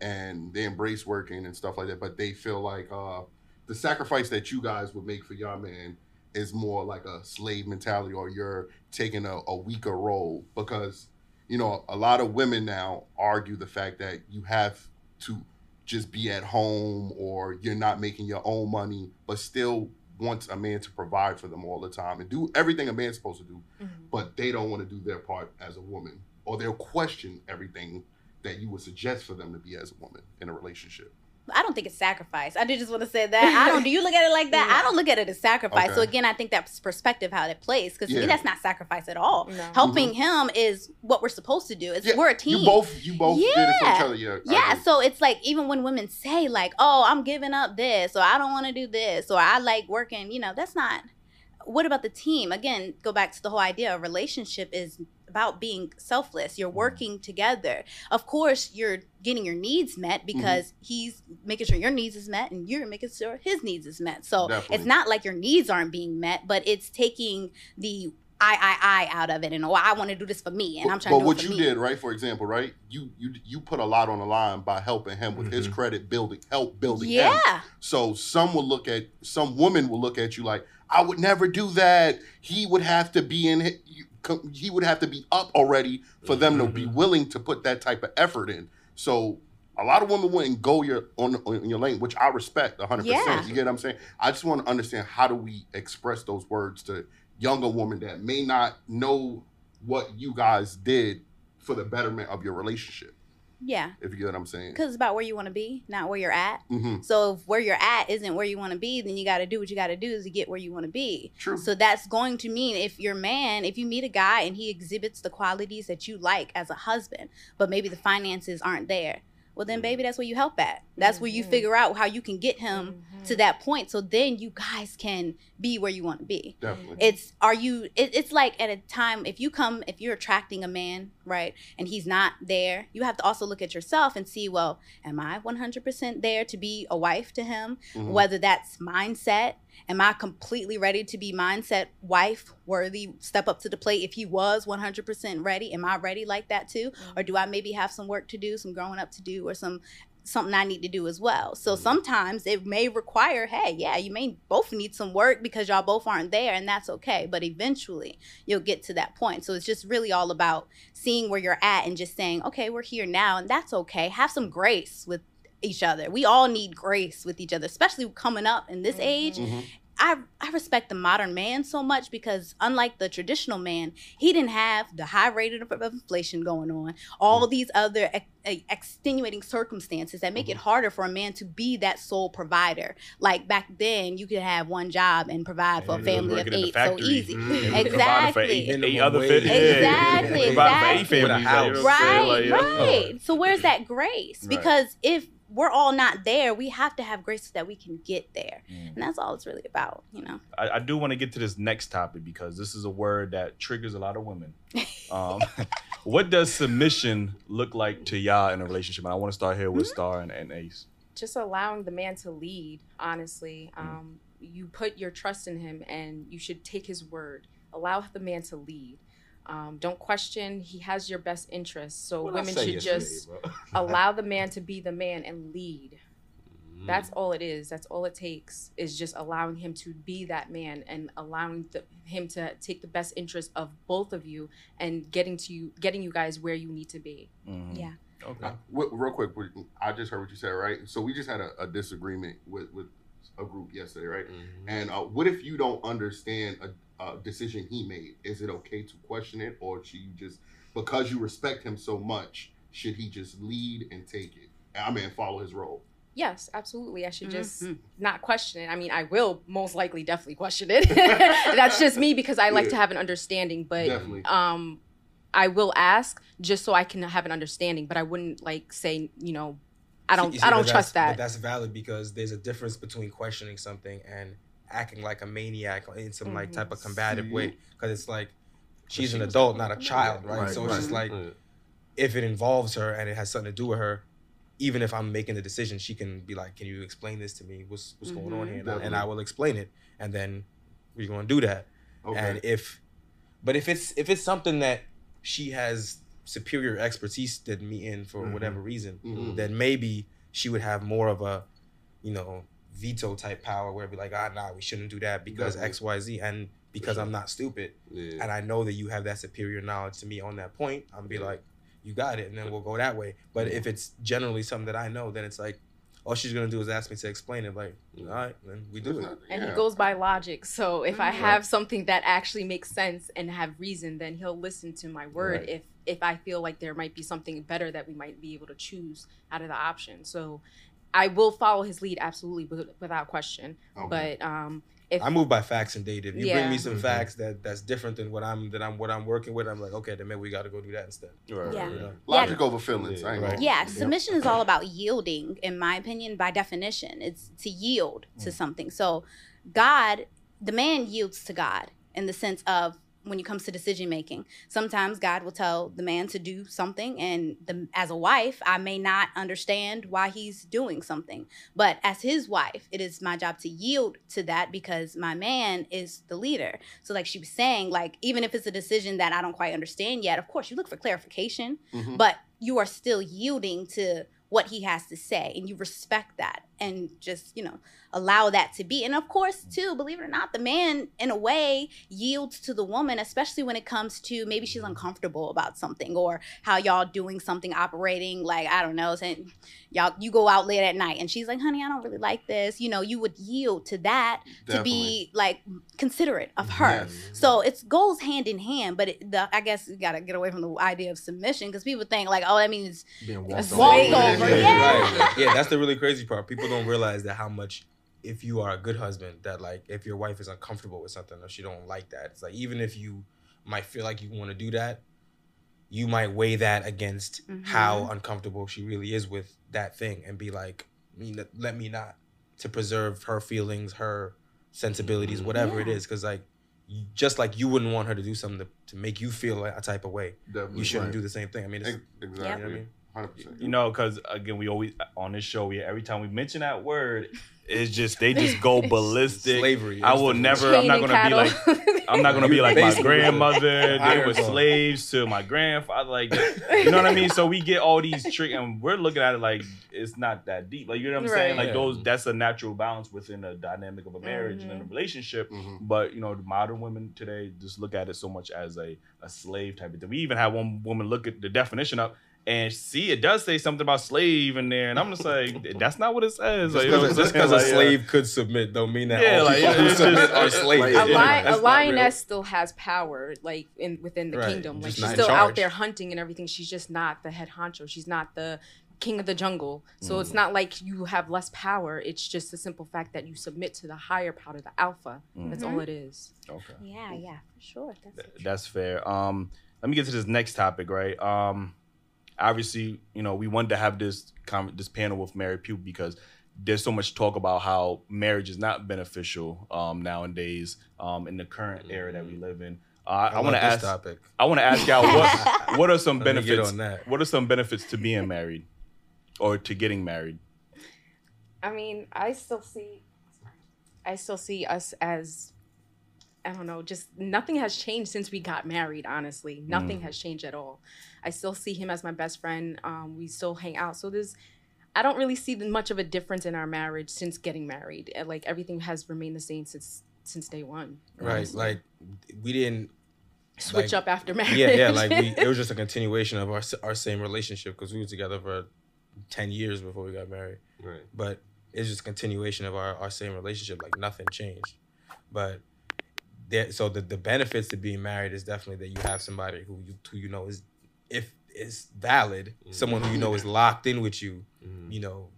H: and they embrace working and stuff like that, but they feel like uh, the sacrifice that you guys would make for your man is more like a slave mentality, or you're taking a, a weaker role because you know a lot of women now argue the fact that you have to just be at home or you're not making your own money, but still wants a man to provide for them all the time and do everything a man's supposed to do mm-hmm. but they don't want to do their part as a woman, or they'll question everything that you would suggest for them to be as a woman in a relationship.
A: I don't think it's sacrifice. I did just want to say that. I don't. Do you look at it like that? <laughs> I don't look at it as sacrifice. So again, I think that's perspective how it plays. Because to me,
H: Yeah.
A: that's not sacrifice at all.
F: No.
A: Helping mm-hmm. him is what we're supposed to do. It's we're a team.
H: You both, you both did it for each
A: Yeah.
H: other. Yeah.
A: Yeah, so it's like even when women say like, "Oh, I'm giving up this," or "I don't want to do this," or "I like working," you know, that's not. What about the team? Again, go back to the whole idea of relationship is about being selfless. You're mm-hmm. working together. Of course, you're getting your needs met mm-hmm. because he's making sure your needs is met and you're making sure his needs is met. So
H: Definitely.
A: it's not like your needs aren't being met, but it's taking the I I I out of it and oh I want to do this for me and I'm trying
H: but
A: to do
H: what
A: for
H: you
A: me.
H: did, right? For example, right? You you you put a lot on the line by helping him with his mm-hmm. credit building, help building him.
A: Yeah.
H: So some will look at some women will look at you like, I would never do that. He would have to be in. hi- you- co- He would have to be up already for them to be mm-hmm. willing to put that type of effort in. So a lot of women wouldn't go your on, on your lane, which I respect 100.
A: Yeah.
H: percent You get what I'm saying? I just want to understand how do we express those words to younger women that may not know what you guys did for the betterment of your relationship.
A: Yeah.
H: If you get what I'm saying.
A: Because it's about where you want to be, not where you're at.
H: Mhm.
A: So if where you're at isn't where you want to be, then you got to do what you got to do is to get where you want to be.
H: True.
A: So that's going to mean if your man, if you meet a guy and he exhibits the qualities that you like as a husband, but maybe the finances aren't there, well then baby, that's where you help at. That's where you mm-hmm. figure out how you can get him to mm-hmm. that point. So then you guys can be where you want to be.
H: Definitely.
A: It's are you? It, it's like at a time if you come if you're attracting a man right and he's not there, you have to also look at yourself and see well, am I 100% there to be a wife to him?
H: Mhm.
A: Whether that's mindset, am I completely ready to be mindset wife worthy? Step up to the plate if he was 100% ready. Am I ready like that too, mm-hmm. or do I maybe have some work to do, some growing up to do, or some something I need to do as well. So mm-hmm. sometimes it may require, hey, yeah, you may both need some work because y'all both aren't there, and that's okay. But eventually you'll get to that point. So it's just really all about seeing where you're at and just saying, okay, we're here now, and that's okay. Have some grace with each other. We all need grace with each other, especially coming up in this mm-hmm. age. Mm-hmm. I, I respect the modern man so much because unlike the traditional man, he didn't have the high rate of of inflation going on, all mm. these other ex- extenuating circumstances that make it mm-hmm. harder for a man to be that sole provider. Like back then, you could have one job and provide for a family of
C: working in the
A: eight so
C: factory.
A: easy.
C: Mhm. And providing for eight-
A: Exactly.
C: eight other fa- yeah.
A: Exactly.
C: Providing for eight
A: exactly.
C: families, like, you know what I'm saying?
A: Right,
C: Like, yeah.
A: right. Uh. So where's that grace?
C: Right.
A: Because if we're all not there, we have to have grace so that we can get there.
C: Mm.
A: And that's all it's really about, you know.
C: I, I do want to get to this next topic because this is a word that triggers a lot of women. <laughs> Um, <laughs> what does submission look like to y'all in a relationship? And I want to start here with Star and, and Ace.
F: just allowing the man to lead honestly um, you put your trust in him and you should take his word allow the man to lead um, don't question he has your best interests so
E: What
F: women should just
E: bro? <laughs>
F: allow the man to be the man and lead
E: Mm.
F: that's all it is that's all it takes is just allowing him to be that man and allowing the, him to take the best interest of both of you and getting to you getting you guys where you need to be
C: Mm-hmm.
A: Yeah.
C: Okay.
H: Wh- real quick, I just heard what you said, right? So we just had a, a disagreement with with a group yesterday, right?
E: Mm-hmm.
H: And uh, what if you don't understand a, a decision he made? Is it okay to question it, or should you just because you respect him so much, should he just lead and take it? I mean, follow his role.
F: Yes, absolutely. I should just
A: Mhm.
F: not question it. I mean, I will most likely definitely question it. <laughs> That's just me because I like
H: Yeah.
F: to have an understanding, but
H: Definitely.
F: um I will ask just so I can have an understanding, but I wouldn't like say, you know, I don't
G: You see,
F: I don't trust
G: that's- but
F: that.
G: That's valid because there's a difference between questioning something and acting like a maniac in some like type of combative way. Because it's like she's
E: she
G: an adult, not a child, right?
B: Right,
G: so it's just like
E: Yeah.
G: if it involves her and it has something to do with her, even if I'm making the decision, she can be like, "Can you explain this to me? What's what's going on here?" And I, and I will explain it, and then we're gonna do that.
H: Okay.
G: And if, but if it's if it's something that she has superior expertise than me in for
H: Mhm.
G: whatever reason,
H: Mhm.
G: then maybe she would have more of a, you know, veto type power where it'd be like, ah, nah, we shouldn't do that because
H: Definitely.
G: X, Y, Z, and because I'm not stupid,
E: Yeah.
G: and I know that you have that superior knowledge to me on that point, I'm be like, you got it, and then we'll go that way. But if it's generally something that I know, then it's like, all she's gonna do is ask me to explain it. Like, all right, then we do it.
F: and
H: yeah.
F: he goes by logic. So if I
H: Right.
F: have something that actually makes sense and have reason, then he'll listen to my word.
E: Right.
F: If if I feel like there might be something better that we might be able to choose out of the option, so I will follow his lead absolutely, without question.
H: Okay.
F: But um, if
G: I move by facts and data. If you bring me some facts that that's different than what I'm that I'm what I'm working with, I'm like, okay, then maybe we got to go do that instead.
C: Right.
A: Yeah.
G: You know?
H: Logic over feelings. I ain't
G: Right.
H: gonna-
A: Yeah, submission is all about yielding, in my opinion, by definition. It's to yield to something. So, God, the man yields to God in the sense of when it comes to decision making. Sometimes God will tell the man to do something, and the, as a wife, I may not understand why he's doing something. But as his wife, it is my job to yield to that because my man is the leader. So, like she was saying, like even if it's a decision that I don't quite understand yet, of course you look for clarification
H: Mhm.
A: but you are still yielding to what he has to say and you respect that and just you know allow that to be and of course too believe it or not the man in a way yields to the woman especially when it comes to maybe she's uncomfortable about something or how y'all doing something operating like i don't know saying y'all you go out late at night and she's like honey i don't really like this you know you would yield to that to be like considerate of her
H: Yes.
A: so it goes hand in hand, but it, the, I guess you gotta get away from the idea of submission because people think like, oh, that means
B: Being walked
A: walked
B: over.
A: over, yeah.
G: Right. Yeah, that's the really crazy part. People don't realize that how much if you are a good husband, that like if your wife is uncomfortable with something or she don't like that, it's like even if you might feel like you want to do that, you might weigh that against mm-hmm. how uncomfortable she really is with that thing and be like, me let me not to preserve her feelings, her sensibilities, mm-hmm. whatever it
A: Yeah.
G: is, because like. you- Just like you wouldn't want her to do something to, to make you feel a type of way,
H: Definitely
G: you shouldn't
H: right.
G: do the same thing. I mean, it's,
H: Exactly.
G: you know what I mean?
H: Hundred percent.
C: You know, because again, we always on this show, we every time we mention that word, it's just they just go <laughs> ballistic.
G: Slavery.
C: I will never. I'm not gonna be like. I'm not gonna be <laughs> like my grandmother. <laughs> They were slaves to my grandfather. Like, you know what I mean? So we get all these tricks, and we're looking at it like it's not that deep. Like, you know what I'm saying?
F: Right.
C: Like those. That's a natural balance within a dynamic of a marriage and a relationship.
H: Mhm.
C: But you know, the modern women today just look at it so much as a a slave type of thing. We even had one woman look at the definition up. And see, it does say something about slave in there, and I'm just like, <laughs> that's not what it says. Like, you know what I'm
G: Just because a
C: Like, yeah.
G: slave could submit don't mean that
C: Yeah,
G: all
C: like,
G: people
C: yeah,
G: who submit
C: just-
G: are slaves.
H: like-
F: a,
H: Yeah,
F: lion, a lioness
G: real.
F: still has power, like in within the
G: Right,
F: kingdom. Like
G: just
F: she's still out there hunting and everything. She's just not the head honcho. She's not the king of the jungle. So
G: Mm.
F: it's not like you have less power. It's just the simple fact that you submit to the higher power, the alpha. That's all it is.
C: Okay.
A: yeah, yeah, for sure. That's
C: Th- That's fair. Um, let me get to this next topic, right? Um, obviously, you know, we wanted to have this con- this panel with married people because there's so much talk about how marriage is not beneficial um, nowadays um, in the current era that we live in. Uh, I,
G: I
C: want to ask.
G: topic.
C: I want to ask y'all <laughs> what what are some
G: Let me get
C: benefits?
G: on that.
C: What are some benefits to being married, or to getting married?
F: I mean, I still see, I still see us as, I don't know, just nothing has changed since we got married. Honestly, nothing
J: Mm.
F: has changed at all. I still see him as my best friend. Um, we still hang out. So there's, I don't really see much of a difference in our marriage since getting married. Like everything has remained the same since since day one.
G: Right.
F: honestly.
G: Like we didn't
F: Switch up after
G: marriage. Yeah,
F: yeah.
G: Like we, <laughs> it was just a continuation of our our same relationship because we were together for ten years before we got married.
E: Right.
G: But it's just a continuation of our, our same relationship. Like nothing changed. But there, so the, the benefits to being married is definitely that you have somebody who you who you know is if is valid, someone who you know is mm-hmm. locked in with you, mm-hmm. you know,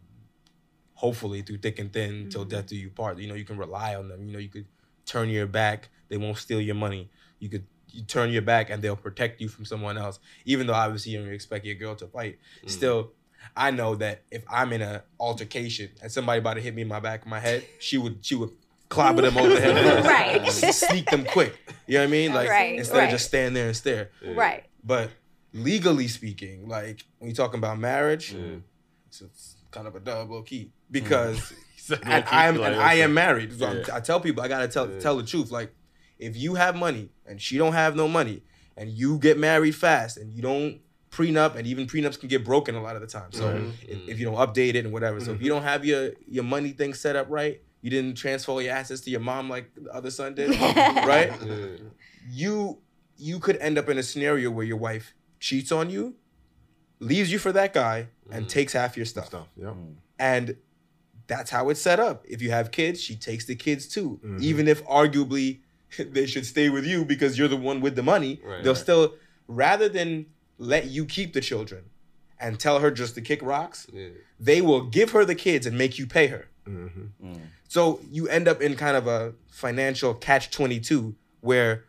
G: hopefully through thick and thin till mm-hmm. death do you part. You know, you can rely on them. You know, you could turn your back, they won't steal your money. You could you turn your back and they'll protect you from someone else. Even though obviously you don't expect your girl to fight. Mm. Still, I know that if I'm in an altercation and somebody about to hit me in my back of my head, she would she would clobber them over the head <laughs> first.
A: Right.
G: Sneak them quick. You know what I mean? Like
A: Right,
G: instead
A: right.
G: of just stand there and stare.
A: Right.
G: But legally speaking, like when you're talking about marriage, it's, it's kind of a double key because
C: said
G: and
C: low-key,
G: I'm
C: like,
G: and I am married. So I'm-
C: Yeah.
G: I tell people I gotta tell tell the truth. Like if you have money and she don't have no money, and you get married fast and you don't prenup, and even prenups can get broken a lot of the time. So
C: Mm-hmm.
G: if, if you don't update it and whatever, so if you don't have your your money thing set up right, you didn't transfer your assets to your mom like the other son did, <laughs> right? You you could end up in a scenario where your wife cheats on you, leaves you for that guy, and takes half your stuff.
B: Yep.
G: And that's how it's set up. If you have kids, she takes the kids too.
B: Mhm.
G: Even if arguably <laughs> they should stay with you because you're the one with the money,
E: Right.
G: they'll
E: Right.
G: still rather than let you keep the children and tell her just to kick rocks, they will give her the kids and make you pay her.
B: Mm-hmm.
G: So you end up in kind of a financial catch 22 where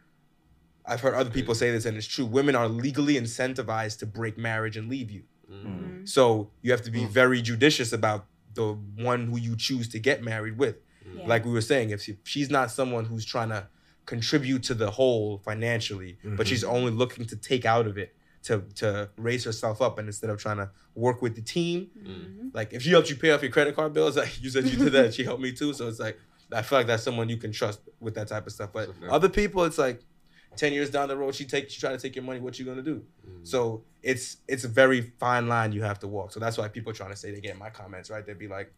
G: I've heard other people say this and it's true. Women are legally incentivized to break marriage and leave you. Mm. So you have to be very judicious about the one who you choose to get married with.
A: Yeah.
G: Like we were saying, if she, she's not someone who's trying to contribute to the whole financially, but she's
B: Mhm.
G: only looking to take out of it to to raise herself up, and instead of trying to work with the team, mm-hmm. like if she helped you pay off your credit card bills, <laughs> like you said you did that, she helped me too. So it's like I feel like that's someone you can trust with that type of stuff. But other people, it's like ten years down the road, she take she try to take your money. What you gonna do? Mm-hmm. So it's it's a very fine line you have to walk. So that's why people are trying to say they get my comments, right? They'd be like,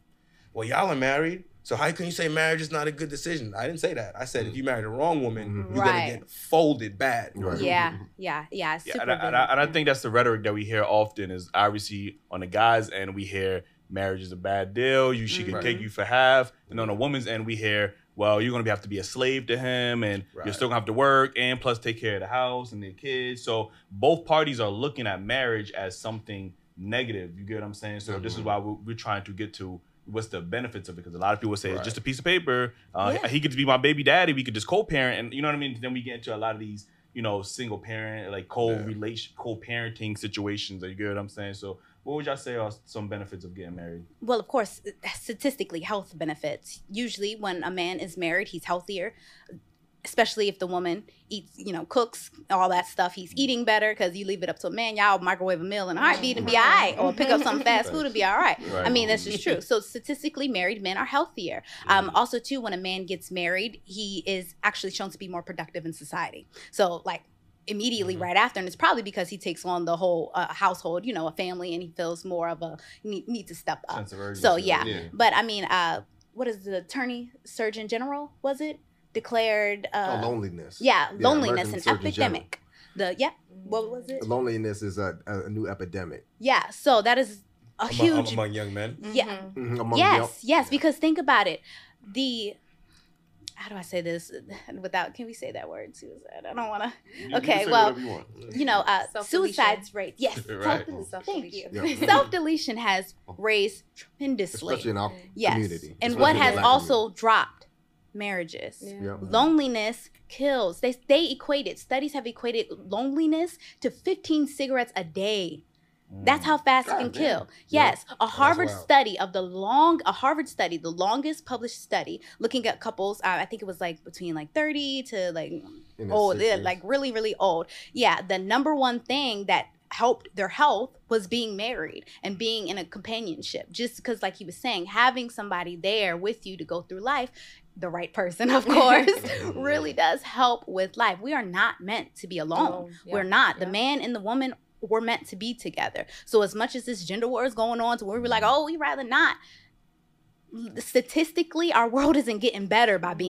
G: "Well, y'all are married, so how can you say marriage is not a good decision?" I didn't say that. I said if mm. you marry the wrong woman, mm-hmm. you're
A: Right.
G: gonna get folded bad. Mm-hmm.
A: Yeah, yeah, yeah.
C: Yeah,
A: Super
C: and, I, and, I, and I think that's the rhetoric that we hear often is obviously on the guys' end we hear marriage is a bad deal. You she can
G: Right.
C: take you for half, and on a woman's end we hear well you're gonna have to be a slave to him, and you're still gonna have to work and plus take care of the house and the kids. So both parties are looking at marriage as something negative. You get what I'm saying? So this is why we're, we're trying to get to. What's the benefits of it? Because a lot of people say it's just a piece of paper. Uh,
A: Yeah.
C: He could be my baby daddy. We could just co-parent, and you know what I mean. Then we get into a lot of these you know, single parent, like co-relation, co-parenting situations. You get what I'm saying? So, what would y'all say are some benefits of getting married?
A: well, of course, statistically, health benefits. Usually, when a man is married, he's healthier, especially if the woman eats, you know, cooks, all that stuff. He's eating better because you leave it up to a man. Y'all microwave a meal and a heartbeat and be all right, or pick up some fast food and be all right. I mean, that's just true. So, statistically, married men are healthier. Um, also, too, when a man gets married, he is actually shown to be more productive in society. So, like, immediately right after and it's probably because he takes on the whole uh, household you know a family and he feels more of a need, need to step up
C: Sense of urgency,
A: so yeah.
C: yeah.
A: but i mean uh what is the attorney surgeon general was it declared uh
B: oh, loneliness.
A: yeah
B: Yeah,
A: loneliness
B: American
A: an
B: Surgeon General.
A: epidemic the yeah what was it
B: Loneliness is a, a new epidemic.
A: yeah so that is a
G: Among,
A: huge
G: among young men.
A: yeah
B: Mhm, among
A: yes
B: young-
A: yes because think about it the how do I say this <laughs> without? Can we say that word? Suicide. I don't want to.
H: can
A: Okay,
H: say
A: well,
H: you
A: you know, uh, suicides rate. Yes, <laughs>
H: Right.
A: self- thank you.
B: Yeah.
A: Self deletion has raised tremendously.
B: especially in our
A: yes,
B: community.
A: and
B: especially
A: what has
B: black
A: also dropped marriages.
B: Yeah.
A: Loneliness kills. They they equated studies have equated loneliness to 15 cigarettes a day That's how fast it can
B: God damn.
A: kill. Yes, a Harvard study of the long, a Harvard study, the longest published study, looking at couples. Uh, I think it was like between like thirty to like old, yeah, like really, really old. Yeah, the number one thing that helped their health was being married and being in a companionship. Just because, like he was saying, having somebody there with you to go through life, the right person, of <laughs> course, <laughs> really does help with life. We are not meant to be alone.
F: Alone, yeah,
A: We're not. The man and the woman were meant to be together. So as much as this gender war is going on, to where we're like, mm-hmm. oh, we'd rather not. Statistically, our world isn't getting better by being.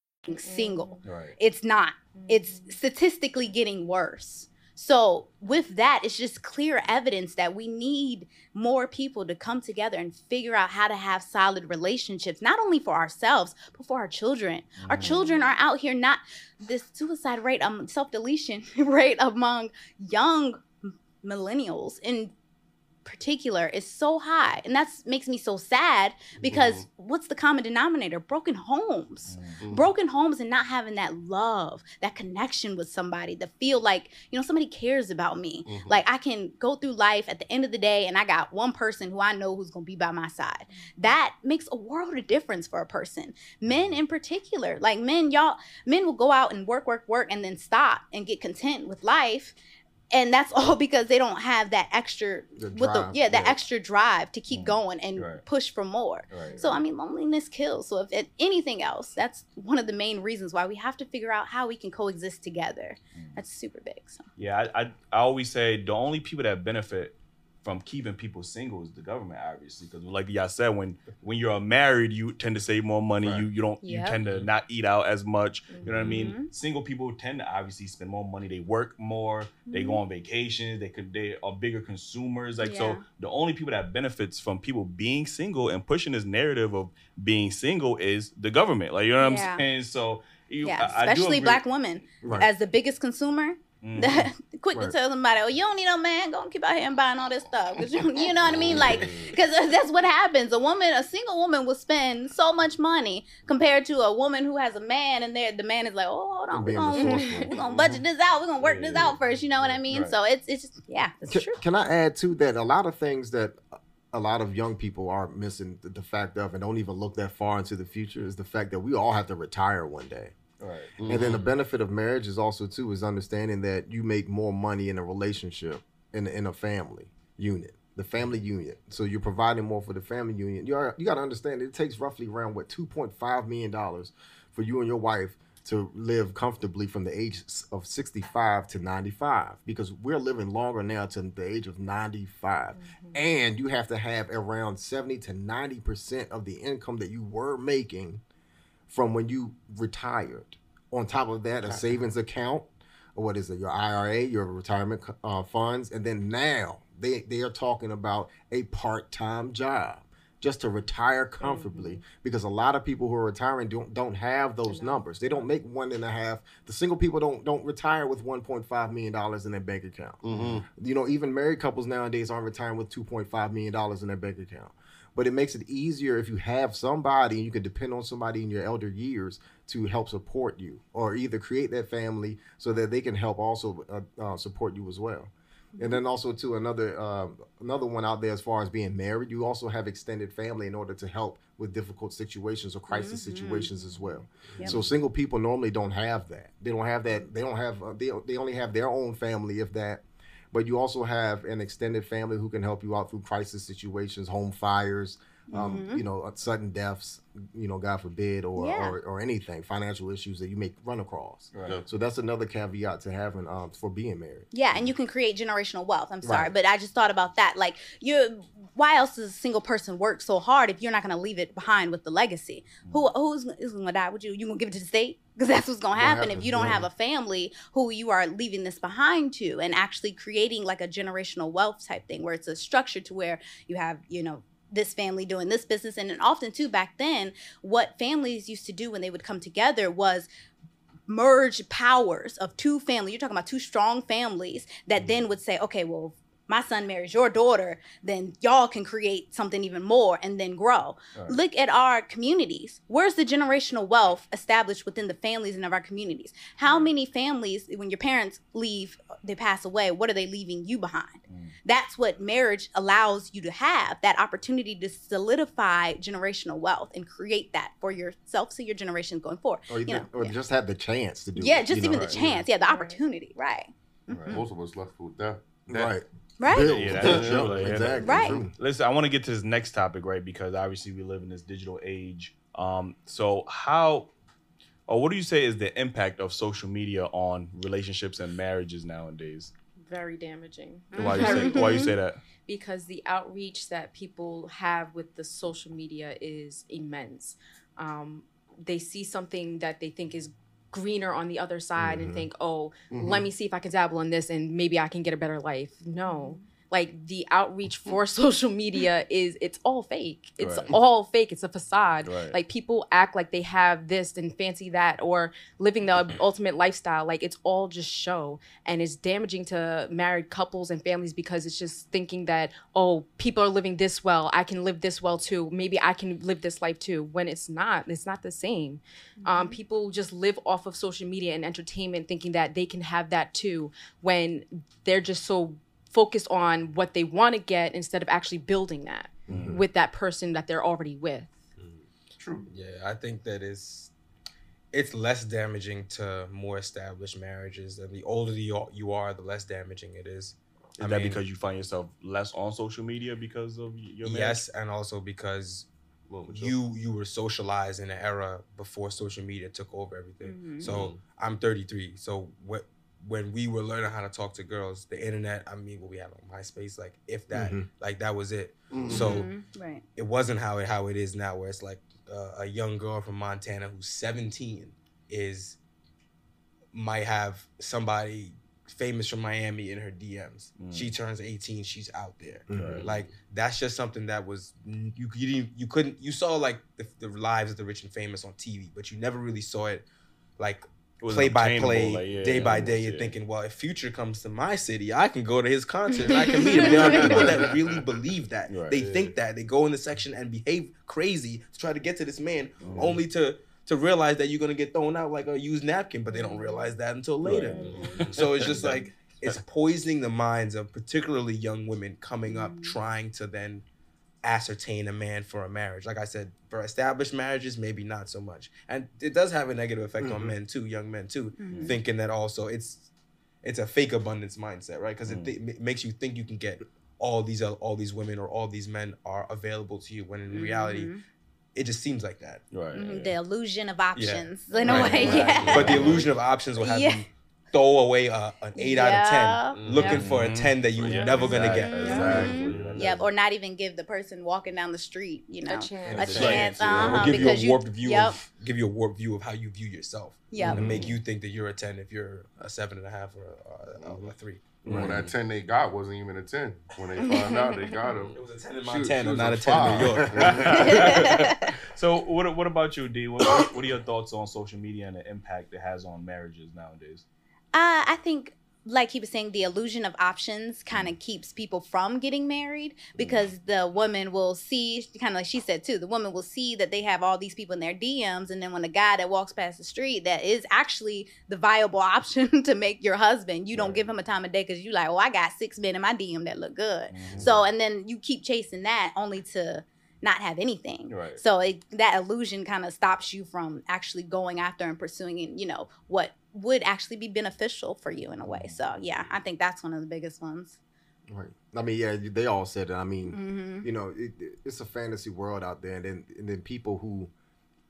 A: Single. Mm.
C: Right.
A: It's not. It's mm. statistically getting worse. So, with that, it's just clear evidence that we need more people to come together and figure out how to have solid relationships, not only for ourselves, but for our children. Our mm. children are out here not this suicide rate, um, self deletion <laughs> rate among young millennials in particular is so high and that's makes me so sad because mm-hmm. what's the common denominator? Broken homes. Mm-hmm. Broken homes and not having that love that connection with somebody that feel like you know somebody cares about me. Mm-hmm. Like i can go through life at the end of the day and i got one person who i know who's going to be by my side. That makes a world of difference for a person. Men in particular like men y'all men will go out and work work work and then stop and get content with life and that's <laughs> all because they don't have that extra
B: The
A: with the yeah that
B: yeah.
A: extra drive to keep mm. going and
C: Right.
A: push for more.
C: Right,
A: so i mean loneliness kills. So if, if anything else that's one of the main reasons why we have to figure out how we can coexist together. Mm. That's super big so.
C: Yeah, I, I I always say the only people that benefit from keeping people single is the government, obviously, because like y'all said, when when you're married, you tend to save more money. You you don't you tend to not eat out as much. You know what I mean?
A: Mm-hmm.
C: Single people tend to obviously spend more money. They work more. They go on vacations. They could they are bigger consumers. Like so,
A: Mm-hmm.
C: The only people that benefits from people being single and pushing this narrative of being single is the government. Like you know what
A: Yeah.
C: I'm saying? So you,
A: yeah
C: I- I do
A: especially
C: agree-
A: black women
B: Right.
A: as the biggest consumer
C: Mhm.
A: that <laughs> quick to tell somebody, oh, you don't need no man, go and keep out here and buying all this stuff. 'Cause you, you know what I mean? Like, because that's what happens. A woman, a single woman will spend so much money compared to a woman who has a man, and there the man is like, oh, hold on, we're gonna, we're gonna budget this out, we're gonna work this out first. You know what I mean?
C: Right.
A: So it's it's just yeah, it's
B: Can,
A: true.
B: can I add to that? A lot of things that a lot of young people are missing the, the fact of and don't even look that far into the future is the fact that we all have to retire one day.
C: Right.
B: And then the mm-hmm. benefit of marriage is also too is understanding that you make more money in a relationship in in a family unit, the family unit. So you're providing more for the family union. You are, you got to understand it takes roughly around what 2.5 million dollars for you and your wife to live comfortably from the age of 65 to 95 because we're living longer now to the age of 95 mm-hmm. and you have to have around 70 to 90 percent of the income that you were making from when you retired. On top of that, a savings account, or what is it, your IRA, your retirement uh, funds, and then now they they are talking about a part time job just to retire comfortably because a lot of people who are retiring don't don't have those numbers. They don't make one and a half. The single people don't don't retire with 1.5 million dollars in their bank account. You know, even married couples nowadays aren't retiring with 2.5 million dollars in their bank account but it makes it easier if you have somebody and you can depend on somebody in your elder years to help support you or either create that family so that they can help also uh, uh, support you as well. And then also to another uh, another one out there as far as being married you also have extended family in order to help with difficult situations or crisis situations as well. So single people normally don't have that. They don't have that they don't have uh, they, they only have their own family if that but you also have an extended family who can help you out through crisis situations, home fires, um, you know, uh, sudden deaths, you know, God forbid, or,
A: Yeah.
B: or or anything, financial issues that you may run across.
C: Right.
B: So that's another caveat to having um, for being married.
A: Yeah, and you can create generational wealth. I'm sorry,
B: Right.
A: but I just thought about that. Like you why else does a single person work so hard if you're not going to leave it behind with the legacy? Who who's is going to die with you? You going to give it to the state? Because that's what's going to
K: What
A: happen if you don't
K: yeah.
A: have a family who you are leaving this behind to, and actually creating like a generational wealth type thing where it's a structure to where you have you know this family doing this business and then often too back then what families used to do when they would come together was merge powers of two families. You're talking about two strong families that mm-hmm. then would say, okay, well, my son marries your daughter, then y'all can create something even more and then grow.
K: Right.
A: Look at our communities. Where's the generational wealth established within the families and of our communities? How many families, when your parents leave, they pass away, what are they leaving you behind? Mm. That's what marriage allows you to have that opportunity to solidify generational wealth and create that for yourself so your generations going forward.
B: Or,
A: you know,
B: or just have the chance to do it.
A: yeah,
B: it.
A: just even
B: know?
A: the chance, yeah, the opportunity, right? Mm-hmm.
H: Most of us left with that.
B: Right.
A: Right.
C: Yeah, that's true.
B: Yeah,
C: Yeah,
B: exactly.
A: Right.
B: True.
C: Listen, I want to get to this next topic, right? Because obviously we live in this digital age. Um, so how or what do you say is the impact of social media on relationships and marriages nowadays?
F: Very damaging.
C: Why you say why you say that? <laughs>
F: because the outreach that people have with the social media is immense. Um, they see something that they think is greener on the other side and
K: Mhm.
F: think, oh,
K: Mhm.
F: let me see if I can dabble in this and maybe I can get a better life. No. Like the outreach mm-hmm. for <laughs> social media is it's all fake. It's
K: Right.
F: all fake. It's a facade.
K: Right.
F: Like people act like they have this and fancy that or living the mm-hmm. ultimate lifestyle. Like it's all just show. And it's damaging to married couples and families because it's just thinking that, oh, people are living this well. I can live this well too. Maybe I can live this life too. When it's not, it's not the same. Um, mm-hmm. people just live off of social media and entertainment thinking that they can have that too when they're just so focused on what they want to get instead of actually building that
G: Mhm.
F: with that person that they're already with.
H: True.
G: Yeah, I think that is it's it's less damaging to more established marriages, and the older you are, you are the less damaging it is.
C: Is that because you find yourself less on social media because of your marriage?
G: yes, and also because you you were socialized in an era before social media took over everything.
C: Mhm.
G: So
C: Mhm.
G: I'm 33. So what when we were learning how to talk to girls, the internet, I mean, what we had on MySpace, like if that,
C: Mm-hmm.
B: Mhm.
G: like that was it.
B: Mhm.
G: So
A: Mhm. Right.
G: it wasn't how it how it is now, where it's like uh, a young girl from Montana who's 17 is might have somebody famous from Miami in her DMs.
C: Mm.
G: She turns 18, she's out there.
C: Right.
G: Like that's just something that was you you didn't you couldn't you saw like the, the lives of the rich and famous on TV, but you never really saw it like
C: was
G: play by play,
C: like, yeah,
G: day by day. You're
C: yeah.
G: thinking, well, if Future comes to my city, I can go to his concert I can meet him. <laughs> There are people that really believe that.
C: Right.
G: they
C: Yeah.
G: think that. They go in the section and behave crazy to try to get to this man,
C: Mm-hmm.
G: only to to realize that you're gonna get thrown out like a used napkin, but they don't realize that until later. <laughs> So it's just like it's poisoning the minds of particularly young women coming up trying to then ascertain a man for a marriage. Like I said, for established marriages, maybe not so much. And it does have a negative effect on
C: Mhm.
G: men too, young men too,
C: Mhm.
G: thinking that also it's it's a fake abundance mindset, right? Because it, th- it makes you think you can get all these uh, all these women or all these men are available to you when in reality
A: Mhm.
G: it just seems like that.
C: Right.
A: Mhm, The illusion of options,
G: Yeah.
A: in a way.
G: right.
A: Yeah.
G: But the illusion of options will have
A: Yeah.
G: you throw away a, an eight out of
A: Yeah.
G: ten, mm-hmm. looking
A: Yeah.
G: for a ten that you're
C: Yeah,
G: never gonna get.
C: exactly, mm-hmm.
A: Yep, or not even give the person walking down the street, you know, a
F: chance.
A: chance.
G: Right.
A: uh-huh,
G: or give you a warped view
A: Yep.
G: of give you a warped view of how you view yourself.
A: Yep.
G: And make you think that you're a ten if you're a seven and a half or a, a, a three.
H: Well, that 10 they got wasn't even a 10. When they found out they got him. <laughs>
G: It was a 10 in Montana, not a 10 in New
H: York. <laughs>
C: so what what about you, D? What, what are your thoughts on social media and the impact it has on marriages nowadays?
A: Uh, I think, like he was saying, the illusion of options kind of mm. keeps people from getting married mm. because the woman will see, kind of like she said too, the woman will see that they have all these people in their DMs, and then when the guy that walks past the street that is actually the viable <laughs> option to make your husband, you don't give him a time of day because you like, oh, I got six men in my DM that look good. Mm-hmm. So, and then you keep chasing that only to not have anything.
C: Right.
A: So it, that illusion kind of stops you from actually going after and pursuing, you know, what would actually be beneficial for you in a way. So yeah, I think that's one of the biggest ones.
B: Right. I mean, yeah, they all said it. I mean,
A: Mhm.
B: you know, it, it's a fantasy world out there, and then and then people who,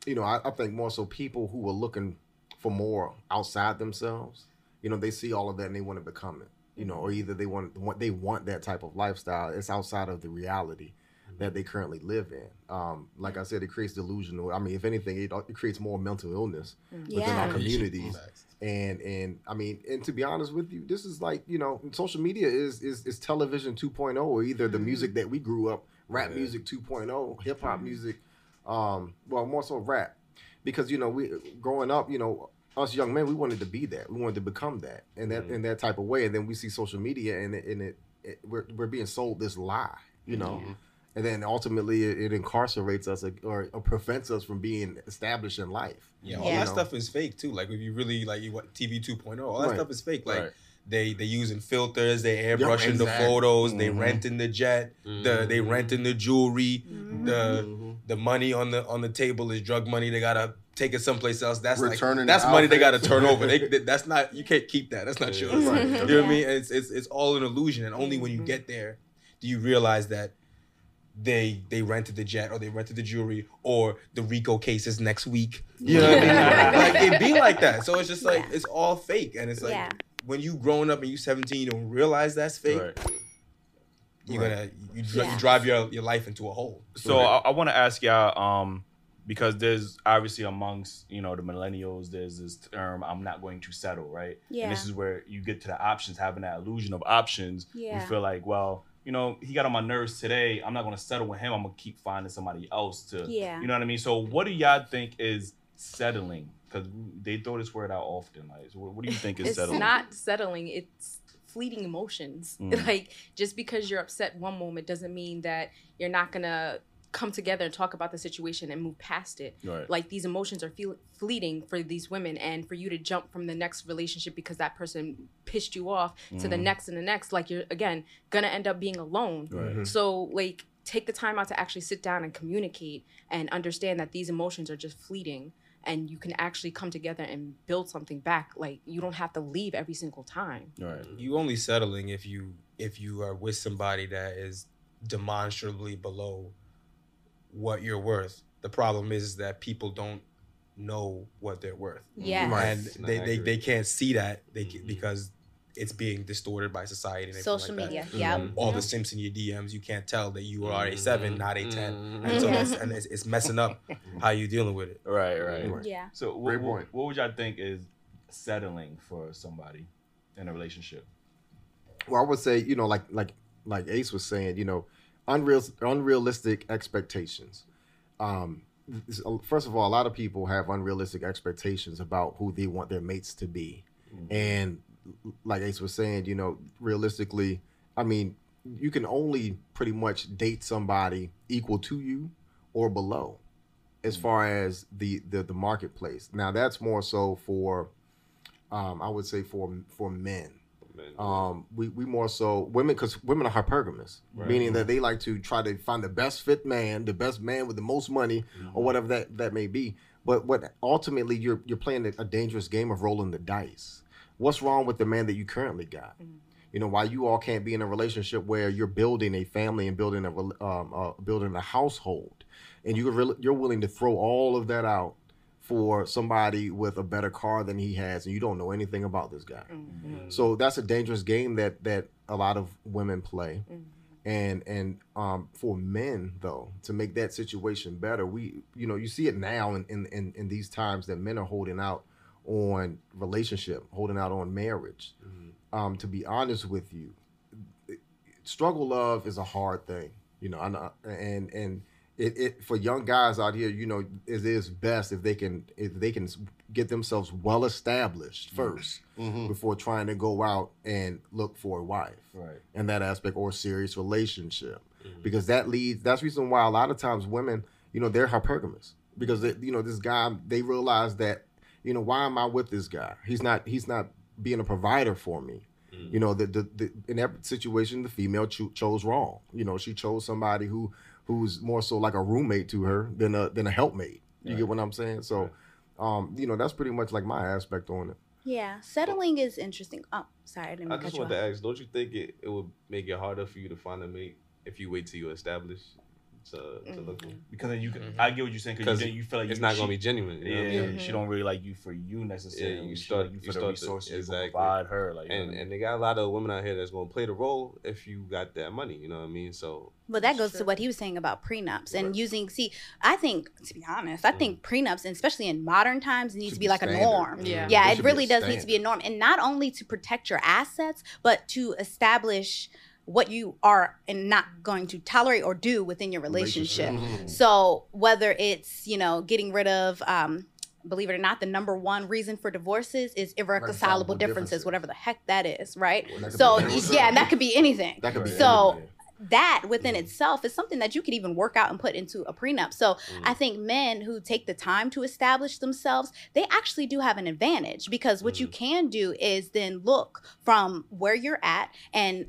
B: you know, I, I think more so people who are looking for more outside themselves. You know, they see all of that and they want to become it. you know, or either they want want they want that type of lifestyle. It's outside of the reality that they currently live in. Um, like I said, it creates delusional. I mean, if anything, it, it creates more mental illness mm. within
A: Yeah.
B: our communities. And and I mean, and to be honest with you, this is like you know, social media is is is television 2.0, or either the mm. music that we grew up, rap music 2.0, hip hop mm. music, um, well, more so rap, because you know, we growing up, you know, us young men, we wanted to be that, we wanted to become that, and that in that type of way, and then we see social media, and it, and it, it we're we're being sold this lie, you know. Mm-hmm. And then ultimately, it, it incarcerates us or, or prevents us from being established in life.
G: Yeah, all
B: you
G: that
B: know?
G: stuff is fake too. Like if you really like you what TV 2.0, all that
B: Right.
G: stuff is fake. Like
B: Right.
G: they they using filters, they airbrushing the
B: exactly.
G: photos, they
B: Mhm.
G: renting the jet, the they mm-hmm. renting the jewelry, mm-hmm. the mm-hmm. the money on the on the table is drug money. They gotta take it someplace else. That's
H: Returning
G: like that's
H: the
G: money they gotta turn over. They, they- that's not you can't keep that. That's not
H: Yeah.
G: yours.
H: Right.
G: You know what I mean? It's it's it's all an illusion, and only when you get there do you realize that they they rented the jet or they rented the jewelry or the Rico case is next week. You know what I mean? <laughs> like it be like that. So it's just like it's all fake, and it's like
A: Yeah.
G: when you growing up and you 17, you don't realize that's fake.
C: Right.
G: You're
C: Right.
G: gonna you, dri-
A: Yeah.
G: you drive your your life into a hole.
C: So I, I want to ask y'all, um, because there's obviously amongst you know the millennials, there's this term "I'm not going to settle," right? Yeah. And this is where you get to the options, having that illusion of options.
A: Yeah.
C: You feel like, well, you know, he got on my nerves today. I'm not going to settle with him. I'm gonna keep finding somebody else to.
A: Yeah.
C: You know what I mean? So, what do y'all think is settling? Because they throw this word out often. Like, so what, what do you think is
F: it's
C: settling?
F: It's not settling it's fleeting emotions <laughs>
C: Mm.
F: like just because you're upset one moment doesn't mean that you're not gonna come together and talk about the situation and move past it
C: Right.
F: like these emotions are feel- fleeting for these women and for you to jump from the next relationship because that person pissed you off to the
C: Mhm.
F: next and the next like you're again gonna end up being alone
C: Right.
F: so like take the time out to actually sit down and communicate and understand that these emotions are just fleeting and you can actually come together and build something back like you don't have to leave every single time
C: Right.
G: You only settling if you if you are with somebody that is demonstrably below what you're worth. The problem is that people don't know what they're worth.
A: Yeah.
B: Right.
G: And they, they, they can't see that they ca- because it's being distorted by society and
A: Social
G: like that.
A: media. Yeah.
G: Um, all the simps in your DMs, you can't tell that you are a seven, not a 10
E: Mhm.
G: And so <laughs> that's, and it's, it's messing up how you dealing with it.
C: Right. Right.
A: Yeah.
C: So, what,
H: Great point.
C: what would y'all think is settling for somebody in a relationship?
B: Well, I would say, you know, like like like Ace was saying, you know, unreal unrealistic expectations. Um, first of all, a lot of people have unrealistic expectations about who they want their mates to be, and like Ace was saying, you know, realistically, I mean, you can only pretty much date somebody equal to you or below, as far as the the, the marketplace. Now, that's more so for, um, I would say for for men um we we more so women because women are hypergamous. Meaning that they like to try to find the best fit man the best man with the most money or whatever that that may be. But what ultimately you're you're playing a, a dangerous game of rolling the dice. What's wrong with the man that you currently got? You know why you all can't be in a relationship where you're building a family and building a um, uh, building a household. And you're really, you're willing to throw all of that out for somebody with a better car than he has and you don't know anything about this guy. So that's a dangerous game that that a lot of women play. And and um for men though to make that situation better we you know you see it now in in in, in these times that men are holding out on relationship holding out on marriage. Um to be honest with you struggle love is a hard thing you know I know, and and it, it for young guys out here you know it is best if they can if they can get themselves well established 1st mm-hmm. mm-hmm. before trying to go out and look for a wife
C: Right.
B: in that aspect or serious relationship. Mm-hmm. Because that leads that's the reason why a lot of times women you know they're hypergamous. Because they, you know this guy they realize that you know why am i with this guy? He's not he's not being a provider for me. Mm. You know the, the, the in that situation the female cho- chose wrong. You know she chose somebody who who's more so like a roommate to her than a than a helpmate you get what i'm saying so um you know that's pretty much like my aspect on it
A: Yeah. Settling is interesting. Oh, sorry, I didn't
E: I
A: mean to
E: just
A: cut
E: want to ask, don't you think it, it would make it harder for you to find a mate if you wait till you're established? To, to look mm-hmm. at.
C: Because then you, can, mm-hmm. I get what you're saying. Because
E: Because
C: you, you feel like
E: it's
C: you,
E: not
C: she-
E: gonna be genuine, you know what I
C: Yeah,
E: mean?
C: she don't really like you for you necessarily.
E: you
C: She
E: start
C: like you for
E: you
C: the
E: start to-
C: resources you
E: exactly.
C: can provide her. Like,
E: and
C: I mean?
E: and they got a lot of women out here that's gonna play the role if you got that money. You know what I mean? So
A: But that goes to what he was saying about prenups and using. See, I think to be honest, I think mm. prenups, and especially in modern times, it needs to be,
E: be
A: like a norm.
F: Yeah.
A: yeah,
E: It
A: it really
E: a
A: does need to be a norm, and not only to protect your assets, but to establish what you are and not going to tolerate or do within your relationship. Mm-hmm. So whether it's you know getting rid of. Um, Believe it or not, the number one reason for divorces is irreconcilable
B: Irreconcilable
A: differences,
B: differences.
A: whatever the heck that is, right?
B: that
A: So yeah, and that could be anything.
B: That could be
A: so
B: anything.
A: that within mm-hmm. itself is something that you could even work out and put into a prenup. So mm. I think men who take the time to establish themselves, they actually do have an advantage because what you mm. can do is then look from where you're at and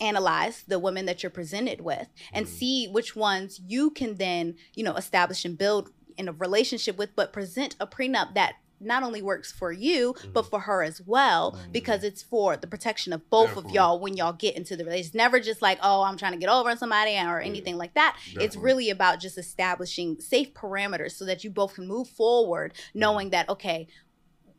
A: analyze the women that you're presented with and mm-hmm. see which ones you can then, you know, establish and build in a relationship with, but present a prenup that not only works for you, but mm. for her as well, mm. because it's for the protection of both of y'all when y'all get into the relationship. It's never just like, oh, I'm trying to get over on somebody or anything like that. It's really about just establishing safe parameters so that you both can move forward mm-hmm. knowing that, okay,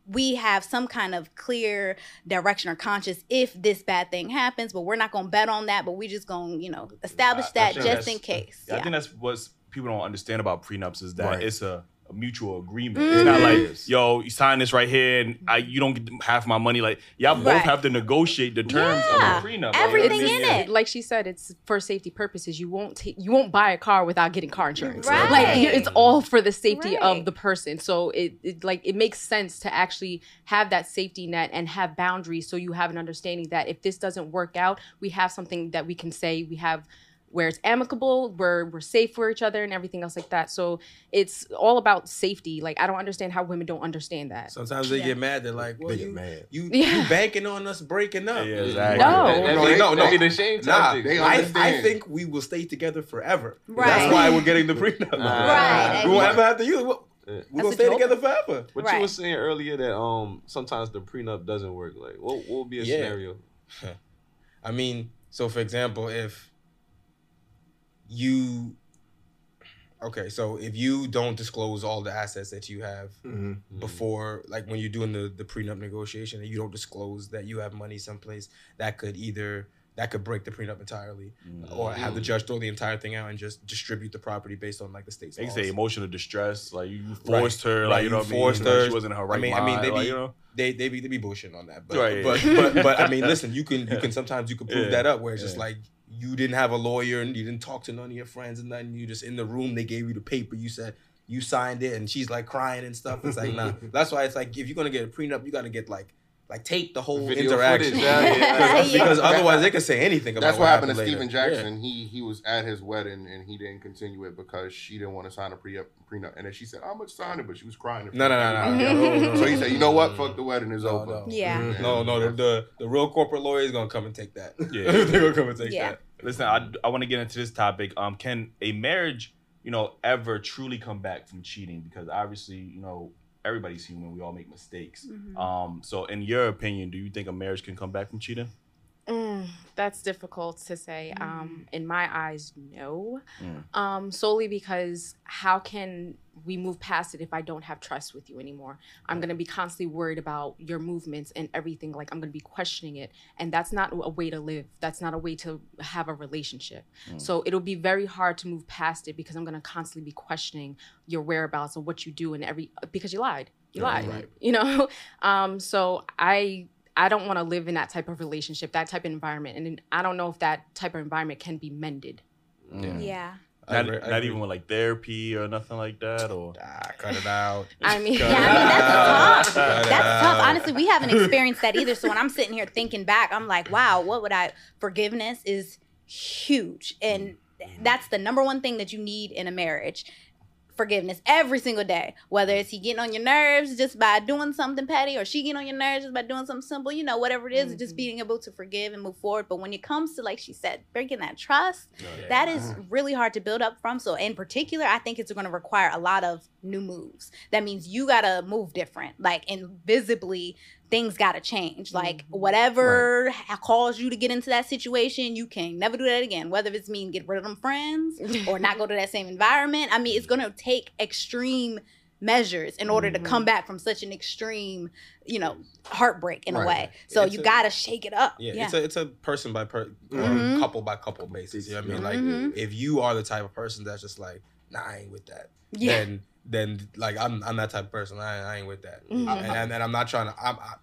A: we have some kind of clear direction or conscious if this bad thing happens, but we're not going to bet on that, but we just going to, you know, establish
C: I- I
A: that
C: think
A: just in case.
C: Yeah, I
A: Yeah.
C: think that's what people don't understand about prenups is that
B: Right.
C: it's a, a mutual agreement. It's not mm-hmm. like, yo, you sign this right here and I you don't get half my money. Like, y'all both have to negotiate the terms
A: Yeah.
C: of the prenup.
A: Everything
C: Like,
A: in
C: yeah.
A: it.
F: like she said, it's for safety purposes. You won't take, you won't buy a car without getting car insurance.
A: Right.
F: Like it's all for the safety
A: Right.
F: of the person. So it, it like it makes sense to actually have that safety net and have boundaries, so you have an understanding that if this doesn't work out, we have something that we can say. We have where it's amicable, where we're safe for each other, and everything else like that. So it's all about safety. Like I don't understand how women don't understand that.
G: Sometimes they get mad. They're like, "Well,
B: They
G: you,
B: mad.
G: you, <laughs>
F: Yeah.
G: you banking on us breaking up."
C: Yeah, exactly.
F: No.
E: That, that,
G: No, they- no,
E: that
G: no.
E: be the shame
G: Nah,
E: tactic.
H: they
G: I, I think we will stay together forever.
A: Right.
G: That's why we're <laughs> getting the prenup.
A: Right.
G: We won't ever have to use it. We're
E: Yeah.
G: we're gonna stay together forever.
E: What
A: Right.
E: you were saying earlier that um sometimes the prenup doesn't work. Like what, what would be a
G: Yeah.
E: scenario? <laughs>
G: I mean, so for example, if you okay, so if you don't disclose all the assets that you have
B: Mhm.
G: before, like when you're doing the the prenup negotiation, and you don't disclose that you have money someplace, that could either that could break the prenup entirely, or have the judge throw the entire thing out and just distribute the property based on like the state's
C: They
G: laws.
C: say emotional distress, like you
G: Right.
C: forced her,
G: Right,
C: like you
G: you
C: know, what I mean?
G: forced
C: Like,
G: her.
C: She wasn't in her right
G: I mean,
C: mind.
G: I mean, they
C: like,
G: be,
C: you know,
G: they they be they be bullshitting on that, but
C: Right,
G: but,
C: yeah.
G: but but I mean, <laughs> listen, you can you can sometimes you can prove
C: Yeah,
G: that up where it's just like you didn't have a lawyer and you didn't talk to none of your friends and nothing. You just in the room, they gave you the paper. You said you signed it, and she's like crying and stuff. It's like nah. <laughs> That's why it's like if you're gonna get a prenup, you gotta get like like tape the whole
E: Video
G: interaction
E: footage, yeah, yeah.
G: because, <laughs> because otherwise they could say anything about
H: That's what happened to
G: later.
H: Steven
G: Yeah.
H: Jackson. He he was at his wedding and he didn't continue it because she didn't want to sign a pre prenup. And then she said, "I'm gonna sign it," but she was crying. in
G: No, no, no, no, no, no,
H: So he said, "You know what? Fuck the wedding is
G: No,
H: over."
G: no.
A: Yeah.
G: No, no, the, the the real corporate lawyer is gonna come and take that.
C: Yeah. <laughs>
G: they're gonna come and take
A: Yeah.
G: that.
C: Listen, I, I want to get into this topic. Um, can a marriage, you know, ever truly come back from cheating? Because obviously, you know, everybody's human. We all make mistakes. Um, so in your opinion, do you think a marriage can come back from cheating?
F: Mm, that's difficult to say. Um, in my eyes, no.
C: Mm.
F: Um, solely because how can we move past it if I don't have trust with you anymore? I'm gonna be constantly worried about your movements and everything. Like I'm gonna be questioning it, and that's not a way to live. That's not a way to have a relationship. So it'll be very hard to move past it because I'm gonna constantly be questioning your whereabouts and what you do and every because you lied. You lied.
G: right. <laughs>
F: You know. Um, so I I don't want to live in that type of relationship, that type of environment, and I don't know if that type of environment can be mended.
A: Yeah.
G: I
C: Not,
G: agree-
C: not even with like therapy or nothing like that, or
G: Ah, cut it out. <laughs>
F: I mean,
A: Yeah, I mean that's tough. That's tough. Honestly, we haven't <laughs> experienced that either. So when I'm sitting here thinking back, I'm like, wow, what would I? Forgiveness is huge, and that's the number one thing that you need in a marriage. Forgiveness every single day, whether it's he getting on your nerves just by doing something petty, or she getting on your nerves just by doing something simple. You know, whatever it is, just mm-hmm. being able to forgive and move forward. But when it comes to, like she said, breaking that trust, oh, that is really hard to build up from. So, in particular, I think it's going to require a lot of new moves. That means you got to move different, like and visibly things got to change. Like whatever ha- caused you to get into that situation, you can never do that again. Whether it's mean get rid of them friends or not go to that same environment. I mean, it's gonna take extreme measures in order to come back from such an extreme, you know, heartbreak in a way. So
G: It's
A: you
G: a-
A: gotta shake it up.
G: Yeah,
A: Yeah.
G: it's a it's a person by per or
A: Mhm.
G: couple by couple basis. You know what I mean? Like
A: Mhm.
G: if you are the type of person that's just like, nah, I ain't with that.
A: Yeah.
G: Then then like I'm I'm that type of person. I, I ain't with that.
A: Mhm.
G: And, and and I'm not trying to. I'm, I,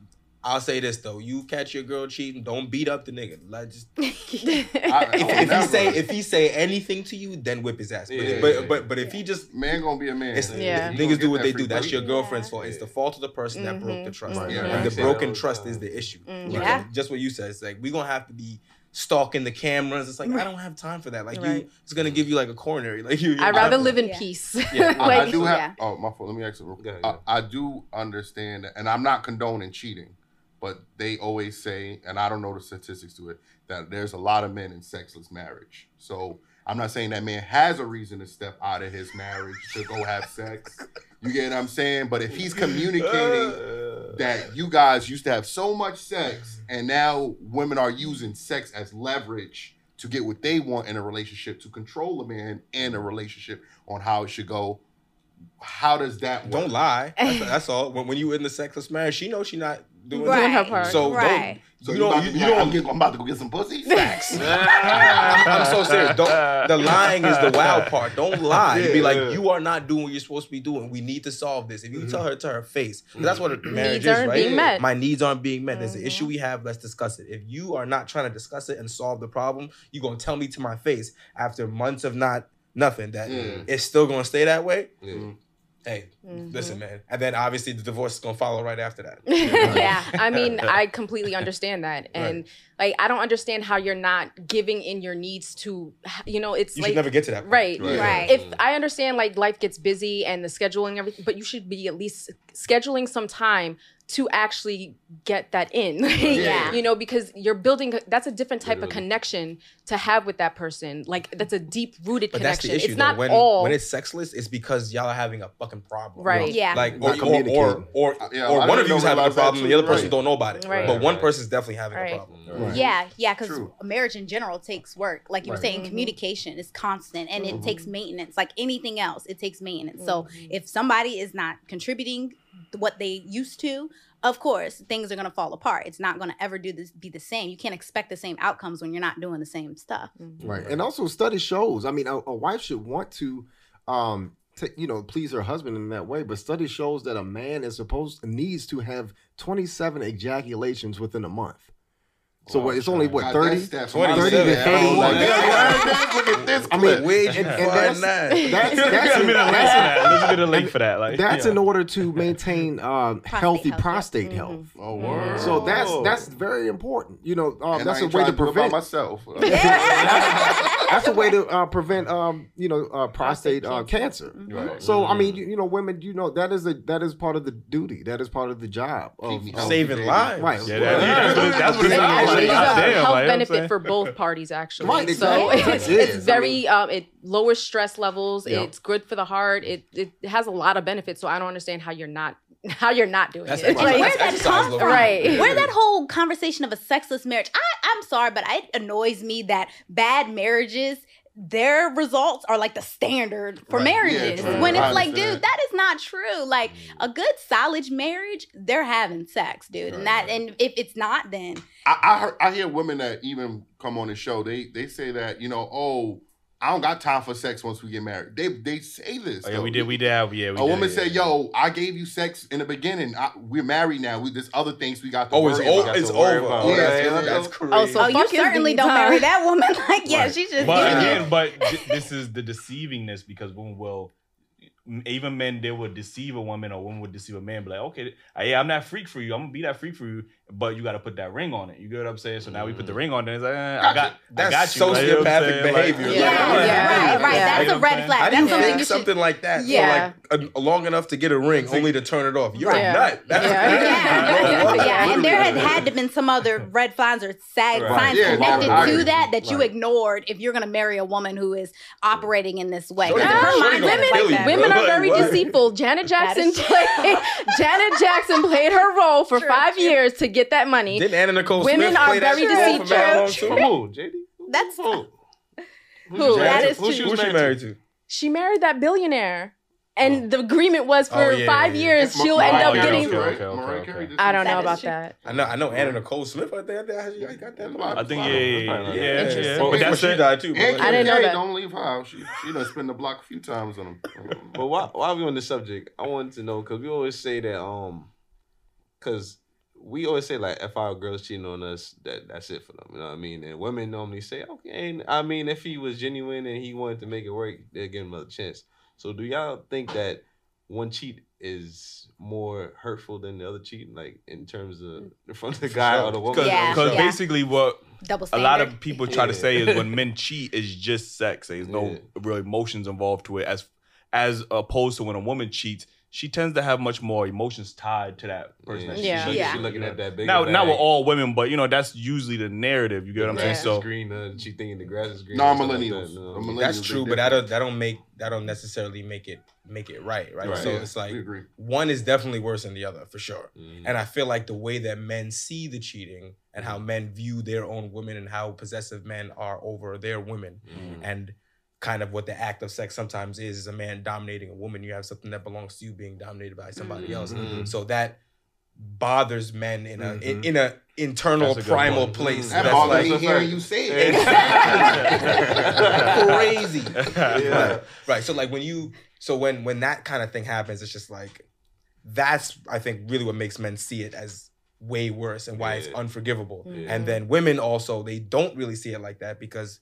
G: I'll say this though: you catch your girl cheating, don't beat up the nigga. Like just <laughs> if, if he say if he say anything to you, then whip his ass. But,
H: Yeah.
G: but but but if he just
H: man gonna be a man.
G: it's,
H: Yeah. You
G: niggas do what they do.
H: free
G: That's your girlfriend's fault. It's the fault of the person that broke the
A: Mhm.
G: trust.
H: Right.
G: And
H: Yeah.
G: the broken trust is the issue.
A: Mhm.
G: Like,
A: Yeah.
G: Just what you said. It's like we gonna have to be stalking the cameras. It's like I don't have time for that. Like you, it's gonna give you like a coronary. <laughs> Like you.
F: I'd rather live in
A: Yeah.
F: peace.
G: Yeah. <laughs>
H: I, I do have.
A: yeah.
H: Oh, my fault. Let me ask you.
E: Go ahead,
H: I,
E: go
H: I do understand, and I'm not condoning cheating, but they always say, and I don't know the statistics to it, that there's a lot of men in sexless marriage. So I'm not saying that man has a reason to step out of his marriage to go have sex. You get what I'm saying? But if he's communicating uh. that you guys used to have so much sex, and now women are using sex as leverage to get what they want in a relationship, to control a man in a relationship on how it should go. How does that work?
G: Don't lie. That's, <laughs> that's all. When, when you in the sexless marriage, she knows she not doing
A: Right.
F: Doing her part.
G: So
A: Right.
H: So you,
G: You don't.
H: to
G: You,
H: be
G: you
H: like, I'm,
G: don't.
H: I'm about to go get some pussy. <laughs>
G: Facts. I'm, <laughs> I'm so serious. Don't, <laughs> the lying is the wild part. Don't lie. Be like,
C: Yeah.
G: you are not doing what you're supposed to be doing. We need to solve this. If you mm-hmm. tell her to her face, that's what a mm-hmm. marriage
F: Needs
G: is,
F: aren't
G: right?
F: being met.
G: My needs aren't being met. There's an mm-hmm. issue we have. Let's discuss it. If you are not trying to discuss it and solve the problem, you're gonna tell me to my face after months of not nothing that
H: Yeah.
G: it's still gonna stay that way.
E: Yeah.
G: Hey, mm-hmm. listen, man. And then obviously the divorce is gonna follow right after that. <laughs>
A: Yeah.
F: I mean, <laughs> I completely understand that. And like I don't understand how you're not giving in your needs to you know, it's
G: You
F: like
G: should never get to that. point.
F: Right.
H: Right.
A: Right.
F: If I understand like life gets busy and the scheduling everything, but you should be at least scheduling some time to actually get that in. <laughs>
A: Yeah.
F: You know, because you're building that's a different type of connection to have with that person. Like that's a deep rooted
G: But that's
F: connection.
G: the issue.
F: it's
G: though.
F: not
G: when
F: all
G: when it's sexless, it's because y'all are having a fucking problem.
F: Right.
A: Yeah.
G: Like or or or
B: communicating.
G: or,
H: Yeah,
G: or
H: I
G: one of
H: didn't
G: you's having a problem,
H: too.
G: the other person
H: Right.
G: don't know about it.
F: Right.
G: But one
E: Right.
G: person's definitely having
F: Right.
G: a problem.
H: Right.
A: Yeah, yeah, because marriage in general takes work. Like you were
H: Right.
A: saying, communication is constant and it takes maintenance. Like anything else, it takes maintenance. So
F: Mm-hmm.
A: if somebody is not contributing what they used to, of course, things are gonna fall apart. It's not gonna ever do this be the same. You can't expect the same outcomes when you're not doing the same stuff.
B: Right. And also study shows. I mean, a, a wife should want to um to, you know, please her husband in that way, but study shows that a man is supposed needs to have 27 ejaculations within a month. So what, it's only what
H: God,
B: 30?
H: that's- that's
G: 30 to
H: man.
G: 30.
H: Oh,
B: Like, <laughs>
H: Look at this
B: I mean,
G: Where'd you
B: and, and
G: find
B: that's, that's <laughs> that's
C: Send me the link for
B: that's,
C: that. Get a link for that. Like
B: that's
C: yeah.
B: in order to maintain um, healthy
A: health, yeah.
B: prostate
F: Mm-hmm.
B: health.
H: Oh, word.
B: So that's that's very important. You know, um, that's
H: I
B: a
H: ain't
B: way
H: trying
B: to
H: to do it by
B: prevent.
H: myself. <laughs>
B: that's a way to uh, prevent, um, you know, uh, prostate uh, cancer.
C: Right.
B: So I mean, you, you know, women, you know, that is a that is part of the duty. That is part of the job of,
H: Keep me
B: of-
H: healthy,
G: Saving lives.
B: Right.
C: Yeah, that's what, it- that's what it
F: It actually a
C: Goddamn,
F: health
C: like, you know what I'm
F: benefit for both parties, actually.
B: Right,
F: So
B: exactly.
F: it's,
B: It is.
F: it's very, um, it lowers stress levels.
B: Yep.
F: It's good for the heart. It it has a lot of benefits. So I don't understand how you're not <laughs> how you're not doing
G: That's
F: it.
G: exercise.
F: Like,
A: Where that
G: exercise
A: come
G: level.
A: from?
F: Right.
A: Where that whole conversation of a sexless marriage? I, I'm sorry, but it annoys me that bad marriages, their results are like the standard for
H: Right.
A: Marriages.
H: true.
A: when it's like, dude, that is not true. Like mm. a good solid marriage, they're having sex, dude. And that and if it's not, then
H: I, I heard, I hear women that even come on the show. They they say that you know, oh, I don't got time for sex once we get married. They they say this.
C: Oh, yeah,
H: though.
C: we did. We did have. Yeah, we
H: a
C: did,
H: woman
C: yeah,
H: said,
C: yeah.
H: "Yo, I gave you sex in the beginning. I, we're married now. We, there's other things we got to
G: Oh, it's
H: worry
G: o-
H: about."
G: it's over.
E: about.
G: Oh,
H: Yeah,
G: that's,
H: yeah,
G: that's
H: yeah.
G: crazy.
F: Oh, so
A: oh, you certainly don't
F: huh?
A: marry that woman. <laughs> Like, yeah,
H: Right.
A: she just
C: But
A: giving
C: again, but this is the deceivingness because women will, even men, they would deceive a woman or women would deceive a man. Be like, okay, yeah, I'm not freak for you. I'm gonna be that freak for you, but you got to put that ring on it. You get what I'm saying? So now we put the
G: Mm.
C: ring on it. It's like, eh, I
G: Gotcha.
C: got, I got you. Like, you know what I'm
G: sociopathic
C: saying? Like-
G: behavior.
A: Yeah, yeah, right, right.
F: Yeah.
A: That's
C: You know
A: a
C: what
A: red
C: I'm
A: flag.
G: How do
A: That's
G: you
A: something
G: think
A: you should.
G: something like that
F: Yeah.
G: for like a, long enough to get a ring only to turn it off? You're
F: Right.
G: a nut. That's
F: Yeah.
A: Yeah,
G: Bro,
A: yeah, and there had
G: literally.
A: had to been some other red flags or sag
C: Right.
A: signs
B: Yeah,
A: connected
B: I
A: to
B: agree.
A: that that you ignored if you're gonna marry a woman who is operating in this way.
G: Shorty
A: Because
G: gonna-
A: her
G: Shorty
A: mind
G: gonna
A: is
G: kill
A: like
G: you,
A: that.
G: bro.
F: Women are very deceitful. Janet Jackson played <laughs> Janet Jackson played her role for five years to get that money.
G: Didn't Anna Nicole
F: Women
G: Smith
F: are
G: play
F: very
G: role for mad long
F: deceitful.
G: too?
E: Who? JD?
A: That's
E: Who? <laughs>
F: Who? That is
E: Who she was
G: Who she married to?
F: She married that billionaire. And the agreement was for
G: Oh, yeah,
F: five
G: yeah, yeah.
F: years she'll
H: Mariah
F: end up
H: Carey
F: getting.
H: too.
C: Okay, okay, okay.
F: I don't know
A: is
F: about that.
G: I know, I know Anna Nicole Smith. I think I, think I got that.
C: I think, yeah,
G: Yeah,
C: yeah, yeah. yeah, yeah.
G: Well,
C: But
G: before
C: that's
G: she
C: it.
G: died too. but
H: And
G: like-
F: I didn't know that.
H: Don't leave her house. She she done spin the block a few times on him.
E: But why why are we on the subject? I wanted to know because we always say that um, because we always say like if our girls cheating on us, that that's it for them. You know what I mean? And women normally say, okay. And I mean, if he was genuine and he wanted to make it work, they'll give him another chance. So do y'all think that one cheat is more hurtful than the other cheat, like in terms of mm. <laughs> from the guy or the woman?
C: Because
A: Yeah, yeah.
C: basically what a lot of people try to say is when <laughs> men cheat is just sex. There's no
E: Yeah.
C: real emotions involved to it. As as opposed to when a woman cheats, she tends to have much more emotions tied to that person. that she
F: Yeah.
C: cheats
A: Yeah.
E: She looking
C: you
E: at that big.
C: Now,
E: bag.
C: not with all women, but you know that's usually the narrative. You get what I'm
E: The
C: saying? So
E: is green, uh, she thinking the grass is green.
H: Nah,
E: or something like
H: millennials.
E: that, you know?
H: The millennials,
G: That's true, but that don't that don't make that don't necessarily make it make it right, right?
E: Right.
G: So
H: Yeah,
G: it's like one is definitely worse than the other for sure.
E: Mhm.
G: And I feel like the way that men see the cheating and how
E: Mm-hmm.
G: men view their own women and how possessive men are over their women
E: Mhm.
G: and kind of what the act of sex sometimes is is a man dominating a woman. You have something that belongs to you being dominated by somebody else.
E: Mhm.
G: So that bothers men in a in,
E: Mhm.
G: in a internal
C: a
G: primal
C: point.
G: place.
E: Mhm.
H: That
G: That's
H: bothers
G: like
H: me
E: that's
H: hearing you say it.
G: Exactly. <laughs> crazy. <laughs>
E: Yeah.
G: Right. Right. So like when you so when when that kind of thing happens, it's just like that's I think really what makes men see it as way worse and why it's unforgivable.
E: Yeah.
G: And then women also they don't really see it like that because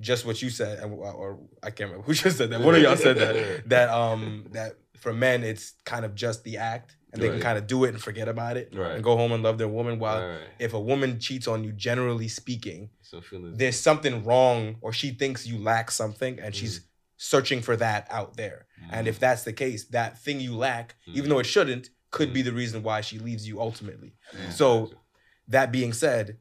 G: just what you said and or I can't remember <laughs> who just said that. One of y'all said that that um that for men it's kind of just the act and they can kind of do it and forget about it
E: Right.
G: and go home and love their woman while
E: Right, right.
G: if a woman cheats on you generally speaking
E: So
G: there's something wrong or she thinks you lack something and she's
E: Mm-hmm.
G: searching for that out there. And if that's the case, that thing you lack,
E: Mm-hmm.
G: even though it shouldn't, could be the reason why she leaves you ultimately. So that being said,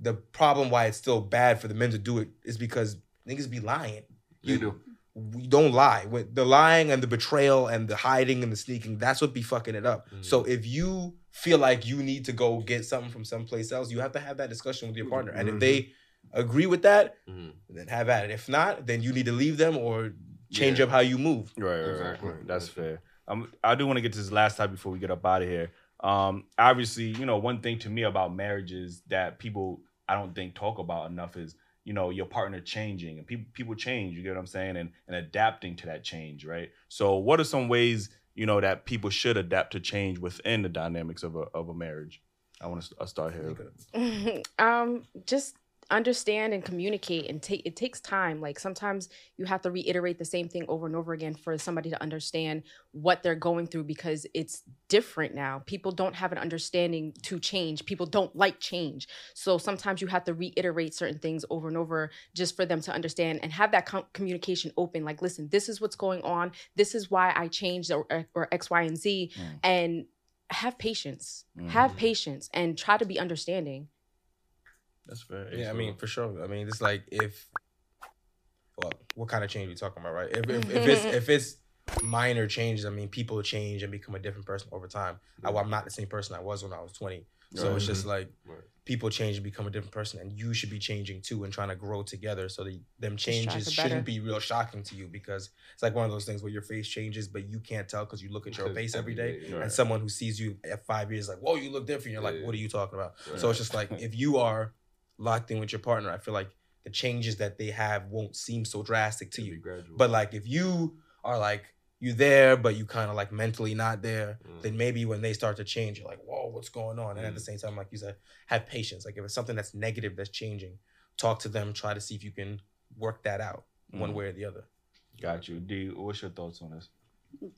G: the problem why it's still bad for the men to do it is because niggas be lying.
H: They do.
G: We don't lie. With the lying and the betrayal and the hiding and the sneaking, that's what be fucking it up.
E: Mm-hmm.
G: So if you feel like you need to go get something from someplace else, you have to have that discussion with your partner. And if they agree with that,
E: Mhm.
G: then have at it. If not, then you need to leave them or change
H: Yeah.
G: up how you move.
C: Right, right,
H: Exactly.
C: right. That's fair. Um, I do want to get to this last time before we get up out of here. Um, obviously, you know, one thing to me about marriages that people I don't think talk about enough is, you know, your partner changing and people people change. You get what I'm saying, and and adapting to that change, right? So, what are some ways you know that people should adapt to change within the dynamics of a of a marriage? I want to start here. <laughs>
F: um, just understand and communicate and take it takes time. Like sometimes you have to reiterate the same thing over and over again for somebody to understand what they're going through because it's different now. People don't have an understanding to change. People don't like change. So sometimes you have to reiterate certain things over and over just for them to understand and have that com- communication open. Like listen this is what's going on. This is why i changed or, or x y and z.
C: Mm.
F: and have patience. Have
C: Mhm.
F: patience and try to be understanding
C: That's fair.
G: Yeah, I mean, for sure. I mean, it's like if, well, what kind of change we talking about, right? If, if, if it's if it's minor changes, I mean, people change and become a different person over time. I, I'm not the same person I was when I was 20. So it's just like
E: Right.
G: people change and become a different person, and you should be changing too and trying to grow together. So that them changes shouldn't
F: better.
G: be real shocking to you because it's like one of those things where your face changes, but you can't tell because you look at your face every
E: every
G: day.
E: day,
C: right.
G: And someone who sees you at five years, like, whoa, you look different. You're like, what are you talking about?
E: Right.
G: So it's just like if you are locked in with your partner, I feel like the changes that they have won't seem so drastic to you.
E: gradual.
G: But like if you are like you there, but you kind of like mentally not there,
E: Mm.
G: then maybe when they start to change, you're like, whoa, what's going on? And at the
E: Mm.
G: same time, like you said, have patience. Like if it's something that's negative that's changing, talk to them, try to see if you can work that out one
C: Mhm.
G: way or the other.
C: Got you. D, what's your thoughts on this?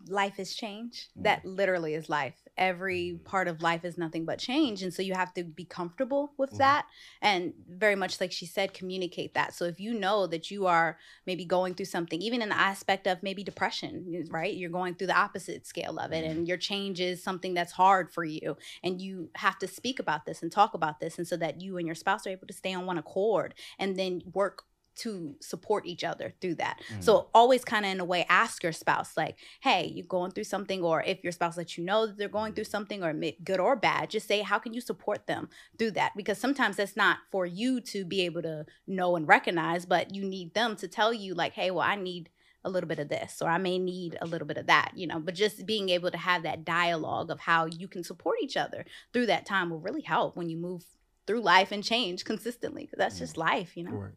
A: Life is change.
C: Mm.
A: That literally is life. Every part of life is nothing but change. And so you have to be comfortable with
C: Mm-hmm.
A: that. And very much like she said, communicate that. So if you know that you are maybe going through something, even in the aspect of maybe depression, right? You're going through the opposite scale of it,
C: Mm-hmm.
A: and your change is something that's hard for you. And you have to speak about this and talk about this. And so that you and your spouse are able to stay on one accord and then work to support each other through that. So mm. always kind of in a way ask your spouse like, "Hey, you going through something?" Or if your spouse lets you know that they're going through mm-hmm. something, or good or bad, just say, "How can you support them through that?" Because sometimes that's not for you to be able to know and recognize, but you need them to tell you like, "Hey, well, I need." a little bit of this or i may need a little bit of that you know but just being able to have that dialogue of how you can support each other through that time will really help when you move through life and change consistently because that's just mm. life you know
B: Right.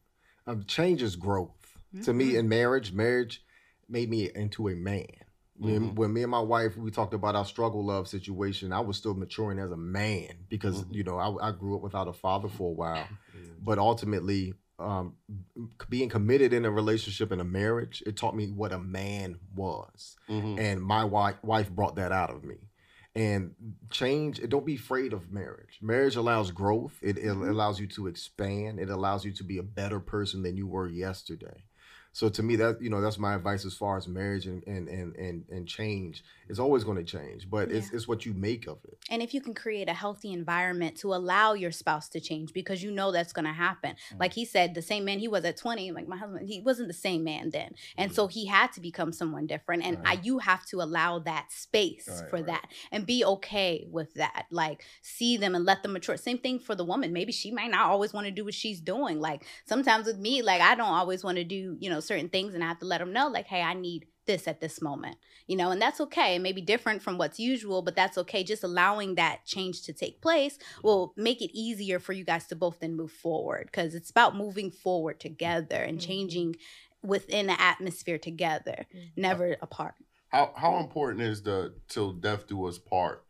B: Um, change is growth. To me, in marriage, marriage made me into a man. When, when me and my wife we talked about our struggle love situation, I was still maturing as a man because you know I, I grew up without a father for a while, but ultimately um, being committed in a relationship in a marriage, it taught me what a man was,
H: Mhm.
B: and my wife wife brought that out of me. And change, don't be afraid of marriage. Marriage allows growth. It, it mm-hmm. allows you to expand. It allows you to be a better person than you were yesterday. So to me, that you know, that's my advice as far as marriage and and and and, and change. It's always going to change, but it's it's what you make of it.
A: and if you can create a healthy environment to allow your spouse to change because you know that's going to happen. Like mm. he said the same man he was at 20 like my husband he wasn't the same man then. And so mm. he had to become someone different and I, you have to allow that space
C: Right,
A: for
C: right.
A: that and be okay with that. Like see them and let them mature. Same thing for the woman. Maybe she might not always want to do what she's doing. Like sometimes with me like i don't always want to do you know certain things and i have to let them know like hey i need this at this moment you know and that's okay. It may be different from what's usual but that's okay. Just allowing that change to take place will make it easier for you guys to both then move forward because it's about moving forward together and mm-hmm. changing within the atmosphere together mm-hmm. never apart.
H: How how important is the till death do us part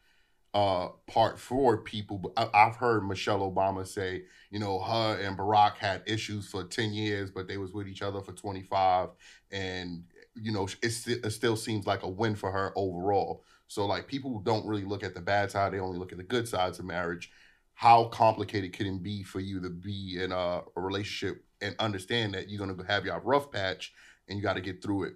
H: uh part for people? I've heard Michelle Obama say, you know, her and Barack had issues for ten years, but they was with each other for twenty five, and you know, it, sti- it still seems like a win for her overall. So like people don't really look at the bad side; they only look at the good sides of marriage. How complicated can it be for you to be in a, a relationship and understand that you're gonna have your rough patch and you got to get through it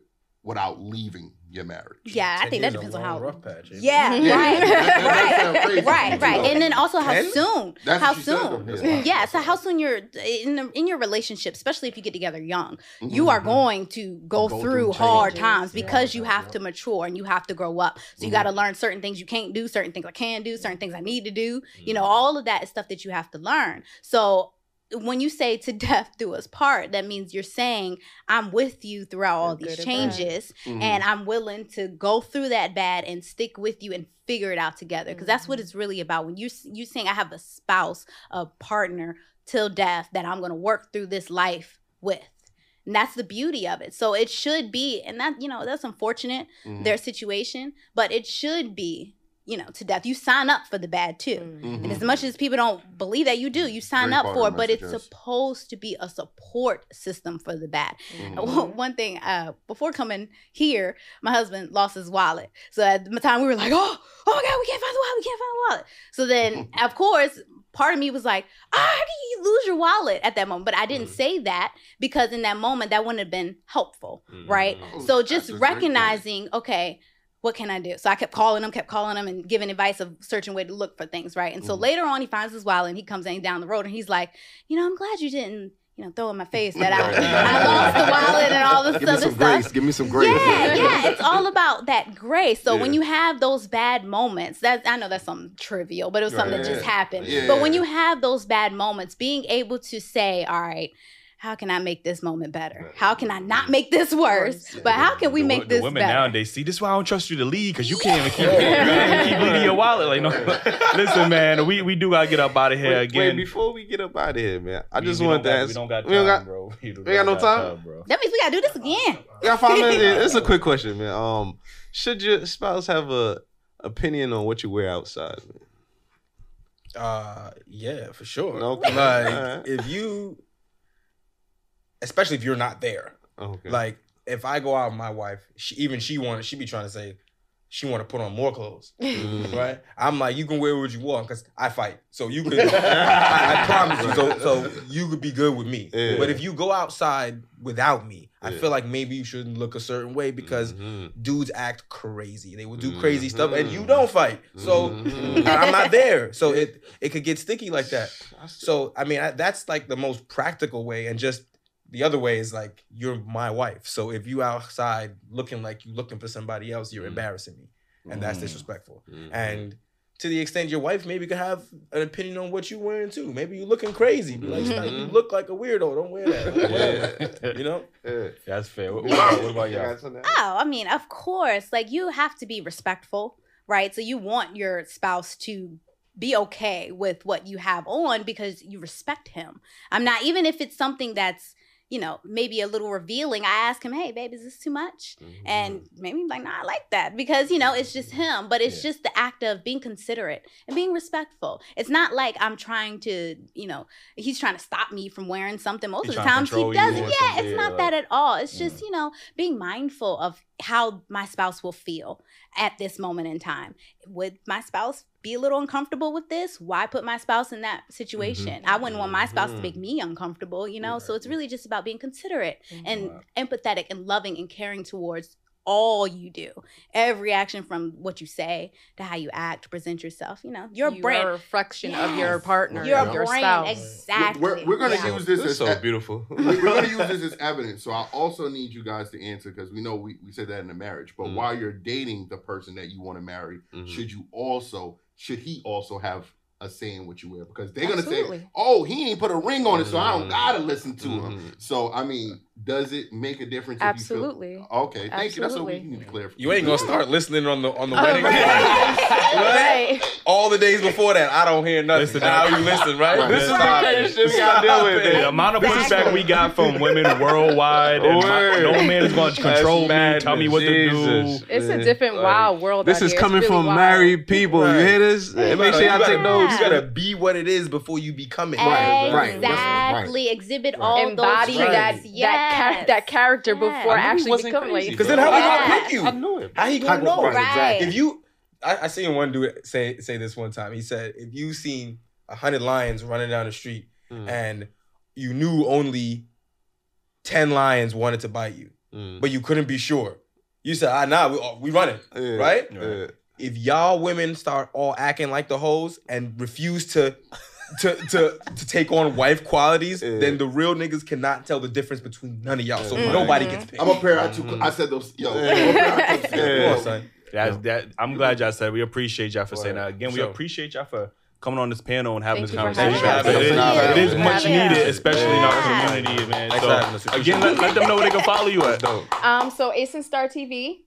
H: without leaving your marriage?
A: yeah i think that depends on how
G: rough patch, ain't it?
A: yeah,
H: Yeah. <laughs>
A: right
H: That- that sound
A: right right right and then also how
E: Ten?
A: soon
H: That's
A: how
H: what she said,
A: soon.
H: Yeah.
A: yeah so how soon you're in the, in your relationship especially if you get together young you
H: Mhm.
A: are going to go,
B: Go
A: through,
B: through
A: hard
B: changes.
A: times
B: Yeah.
A: because you have
B: Yeah.
A: to mature and you have to grow up so you got to learn certain things you can't do certain things i can do certain things i need to do you know all of that is stuff that you have to learn so when you say to <laughs> death do us part that means you're saying i'm with you throughout all these
F: or bad.
A: changes
H: Mhm.
A: and i'm willing to go through that bad and stick with you and figure it out together because that's
F: Mm-hmm.
A: what it's really about when you you saying i have a spouse a partner till death that i'm going to work through this life with and that's the beauty of it so it should be and that you know that's unfortunate
H: Mhm.
A: their situation but it should be you know to death you sign up for the bad too
H: Mhm.
A: and as much as people don't believe that you do, you sign
H: Great
A: up for
H: of
A: it,
H: the
A: but it's supposed to be a support system for the bad.
H: Mhm.
A: One thing, uh, before coming here, my husband lost his wallet. So at the time we were like, oh, oh my God, we can't find the wallet, we can't find the wallet. So then, <laughs> of course, part of me was like, ah, how do you lose your wallet at that moment? But I didn't
H: Mm.
A: say that because in that moment, that wouldn't have been helpful,
E: Mm.
A: right?
H: Oh,
A: So just
H: a great point.
A: recognizing, okay, what can I do? So I kept calling him, kept calling him, and giving advice of searching way to look for things, right? And so
H: Mhm.
A: later on, he finds his wallet and he comes in down the road and he's like, you know, I'm glad you didn't, you know, throw in my face that I, <laughs> I lost the wallet and all this
B: Give me
A: other
B: some
A: stuff.
B: grace. Give me some grace.
A: Yeah, <laughs> yeah, it's all about that grace. So when you have those bad moments, that I know that's something trivial, but it was something that just happened.
H: Yeah.
A: But when you have those bad moments, being able to say, "All right, how can I make this moment better? How can I not make this worse? But how can we
C: The wo-
A: make
C: the
A: this
C: women
A: better?"
C: nowadays see this is why I don't trust you to lead because you can't even keep, you can't even keep leading your <laughs> wallet. Like no, <laughs> listen, man, we, we do gotta get up out of here
E: Wait,
C: again.
E: wait, before we get up out of here, man, I
C: We-
E: just want
C: don't
E: to ask.
C: We don't got time,
E: we don't got,
C: bro. <laughs> We,
E: we got no
C: not
E: time?
C: bro.
A: That means we gotta do this again.
E: We got five minutes. It's a quick question, man. Um, should your spouse have a opinion on what you wear outside? Man?
G: Uh, yeah, for sure.
E: Okay.
G: Like
E: Alright.
G: if you, especially if you're not there,
E: Okay.
G: like if I go out with my wife, she, even she wanted, she be trying to say she want to put on more clothes, <laughs>
E: Mm.
G: right? I'm like, you can wear what you want because I fight, so you <laughs> could. I, I promise you, so so you could be good with me.
E: Yeah.
G: But if you go outside without me, I
E: Yeah.
G: feel like maybe you shouldn't look a certain way because
E: Mhm.
G: dudes act crazy. They will do crazy stuff, and you don't fight. So
E: Mhm.
G: I'm not there. So it it could get sticky like that. <laughs> So I mean, I, that's like the most practical way, and just the other way is like you're my wife. So if you outside looking like you looking for somebody else, you're embarrassing me, and that's
C: Mm.
G: disrespectful.
E: Mhm.
G: And to the extent your wife maybe could have an opinion on what you're wearing too. Maybe you're looking crazy. Be like, "Stop, you
E: Mhm.
G: look like a weirdo. Don't wear that. Whatever. <laughs> you know.
E: Yeah.
C: That's fair. What, what about, what about
E: You
C: y'all?
A: Oh, I mean, of course. Like you have to be respectful, right? So you want your spouse to be okay with what you have on because you respect him. I'm not even if it's something that's you know, maybe a little revealing. I ask him, "Hey, babe, is this too much?"
E: Mm-hmm.
A: And maybe like, "Nah, I like that," because you know it's just him. But it's just the act of being considerate and being respectful. It's not like I'm trying to, you know, he's trying to stop me from wearing something. Most
C: He's
A: of the times he doesn't. Yeah, it's not
C: like-
A: that at all. It's just you know being mindful of how my spouse will feel at this moment in time. Would my spouse be a little uncomfortable with this? Why put my spouse in that situation? I wouldn't want my spouse to make me uncomfortable, you know? So it's really just about being considerate and empathetic and loving and caring towards all you do. Every action from what you say to how you act, present yourself, you know, your
F: You
A: brand
F: are a reflection of your partner,
A: your
F: of your
A: brain,
F: spouse.
A: exactly.
H: We're, we're going to
A: Yeah.
H: use this
E: This
H: as
E: so
H: e-
E: beautiful.
H: we- <laughs> we're going to use this <laughs> as evidence. So I also need you guys to answer because we know we, we said that in a marriage. But
E: Mhm.
H: while you're dating the person that you want to marry,
E: Mhm.
H: should you also should he also have a say in what you wear? Because they're going to say, "Oh, he ain't put a ring on it, so I don't
E: Mhm.
H: gotta listen to him."
E: Mhm.
H: So I mean, does it make a difference?
F: Absolutely.
H: If you feel, okay, thank you. That's what we need to clarify.
G: You ain't gonna start listening on the on the
F: Oh,
G: wedding.
F: right. <laughs> <laughs>
G: All the days before that, I don't hear nothing.
C: Listen,
G: now you listen, right?
H: Right.
E: This is the kind of shit we gotta deal with,
G: Stop
C: The amount of pushback we got from women worldwide, and my, no man is going to control me, tell me what to do.
F: It's a different
E: Like,
F: wild world.
E: This
F: out
E: is
F: here.
E: Coming
F: really
E: from
F: wild.
E: married people. You hear this?
G: You
E: Make sure
G: gotta-
E: y'all take
G: gotta-
E: notes.
G: You gotta be what it is before you become it.
B: Right, right.
A: Exactly. Exhibit all
F: Embody
A: those
F: that
A: traits.
F: that, char-
A: Yes.
F: that character
A: Yes.
F: before
A: I
E: knew he
F: actually becoming like.
G: Because then how we gonna pick you?
E: I knew it.
G: How he gonna know?
B: Exactly.
G: If you, I, I seen one dude say say this one time. He said, if you seen a hundred lions running down the street
E: Mm.
G: and you knew only ten lions wanted to bite you,
E: Mm.
G: but you couldn't be sure, you said, ah, nah, we, we running,
E: Yeah.
G: right?
E: Yeah.
G: If y'all women start all acting like the hoes and refuse to. To, to to take on wife qualities,
E: Yeah.
G: then the real niggas cannot tell the difference between none of y'all. So
E: Yeah.
G: nobody gets picked.
H: I'm a pair. I, two,
E: Mhm.
H: I said those. Yo,
E: Yeah.
H: I'm a pair of two-
E: Yeah.
G: Come on, son.
C: That's, that, I'm glad y'all said it. We appreciate y'all for saying that. Again, we
G: Sure.
C: appreciate y'all for coming on this panel and having
F: Thank
C: this
F: you for
C: conversation.
G: having us.
C: It is-
G: Thank
C: it
G: you.
C: is much needed, especially in our
A: Yeah.
C: community, man.
G: Thanks for having us.
C: So, again, let, let them know where they can follow you at.
E: Dope.
F: Um, so Ace and Star TV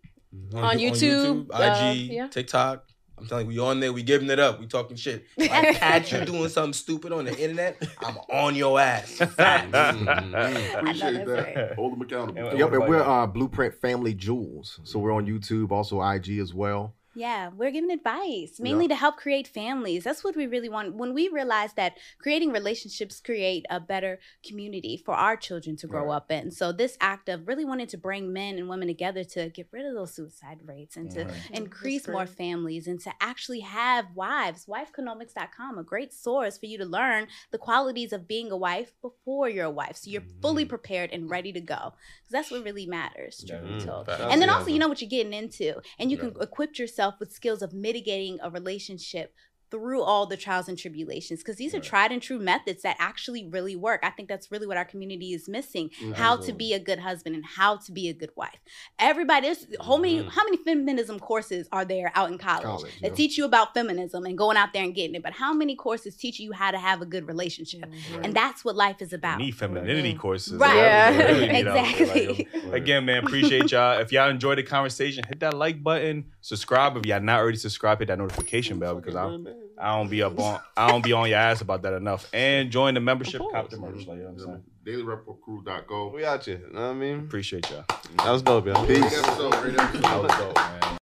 F: on YouTube, uh,
G: IG,
F: yeah.
G: TikTok. I'm telling you, we on there, we giving it up, we talking shit. If I catch you doing something stupid on the internet, I'm on your ass. <laughs> Facts.
E: Mm.
H: Appreciate that.
A: right.
H: Hold them accountable.
B: Yep, and we're uh, Blueprint Family Jewels. So we're on YouTube, also IG as well.
A: Yeah, we're giving advice mainly to help create families. That's what we really want. When we realize that creating relationships create a better community for our children to grow up in. So this act of really wanting to bring men and women together to get rid of those suicide rates and to increase more families and to actually have wives. Wifeconomics.com, a great source for you to learn the qualities of being a wife before you're a wife. So you're fully prepared and ready to go. Because that's what really matters, truth be
E: Mm,
A: told. And then also, you know what you're getting into, and you
G: Yeah.
A: can equip yourself with skills of mitigating a relationship through all the trials and tribulations because these are tried and true methods that actually really work. I think that's really what our community is missing. How to be a good husband and how to be a good wife. Everybody, there's how many
E: Mhm.
A: how many feminism courses are there out in college,
B: College,
A: that
B: yeah.
A: teach you about feminism and going out there and getting it? But how many courses teach you how to have a good relationship? And that's what life is about.
C: Need femininity courses.
A: Right.
C: That's what we
F: Yeah.
C: really <laughs> need out. Like,
A: Exactly.
C: Um, again, man, appreciate y'all. If y'all enjoyed the conversation, hit that like button, subscribe. If y'all not already subscribed, hit that notification bell because I don't, I don't be up on I don't be on your ass about that enough. And join the membership, cop the merch. Like, you know what I'm saying?
H: DailyRapUpCrew.co.
E: We out here. You know what I mean?
C: Appreciate y'all.
E: That was dope, y'all.
H: Great episode. Great episode.
E: That was dope.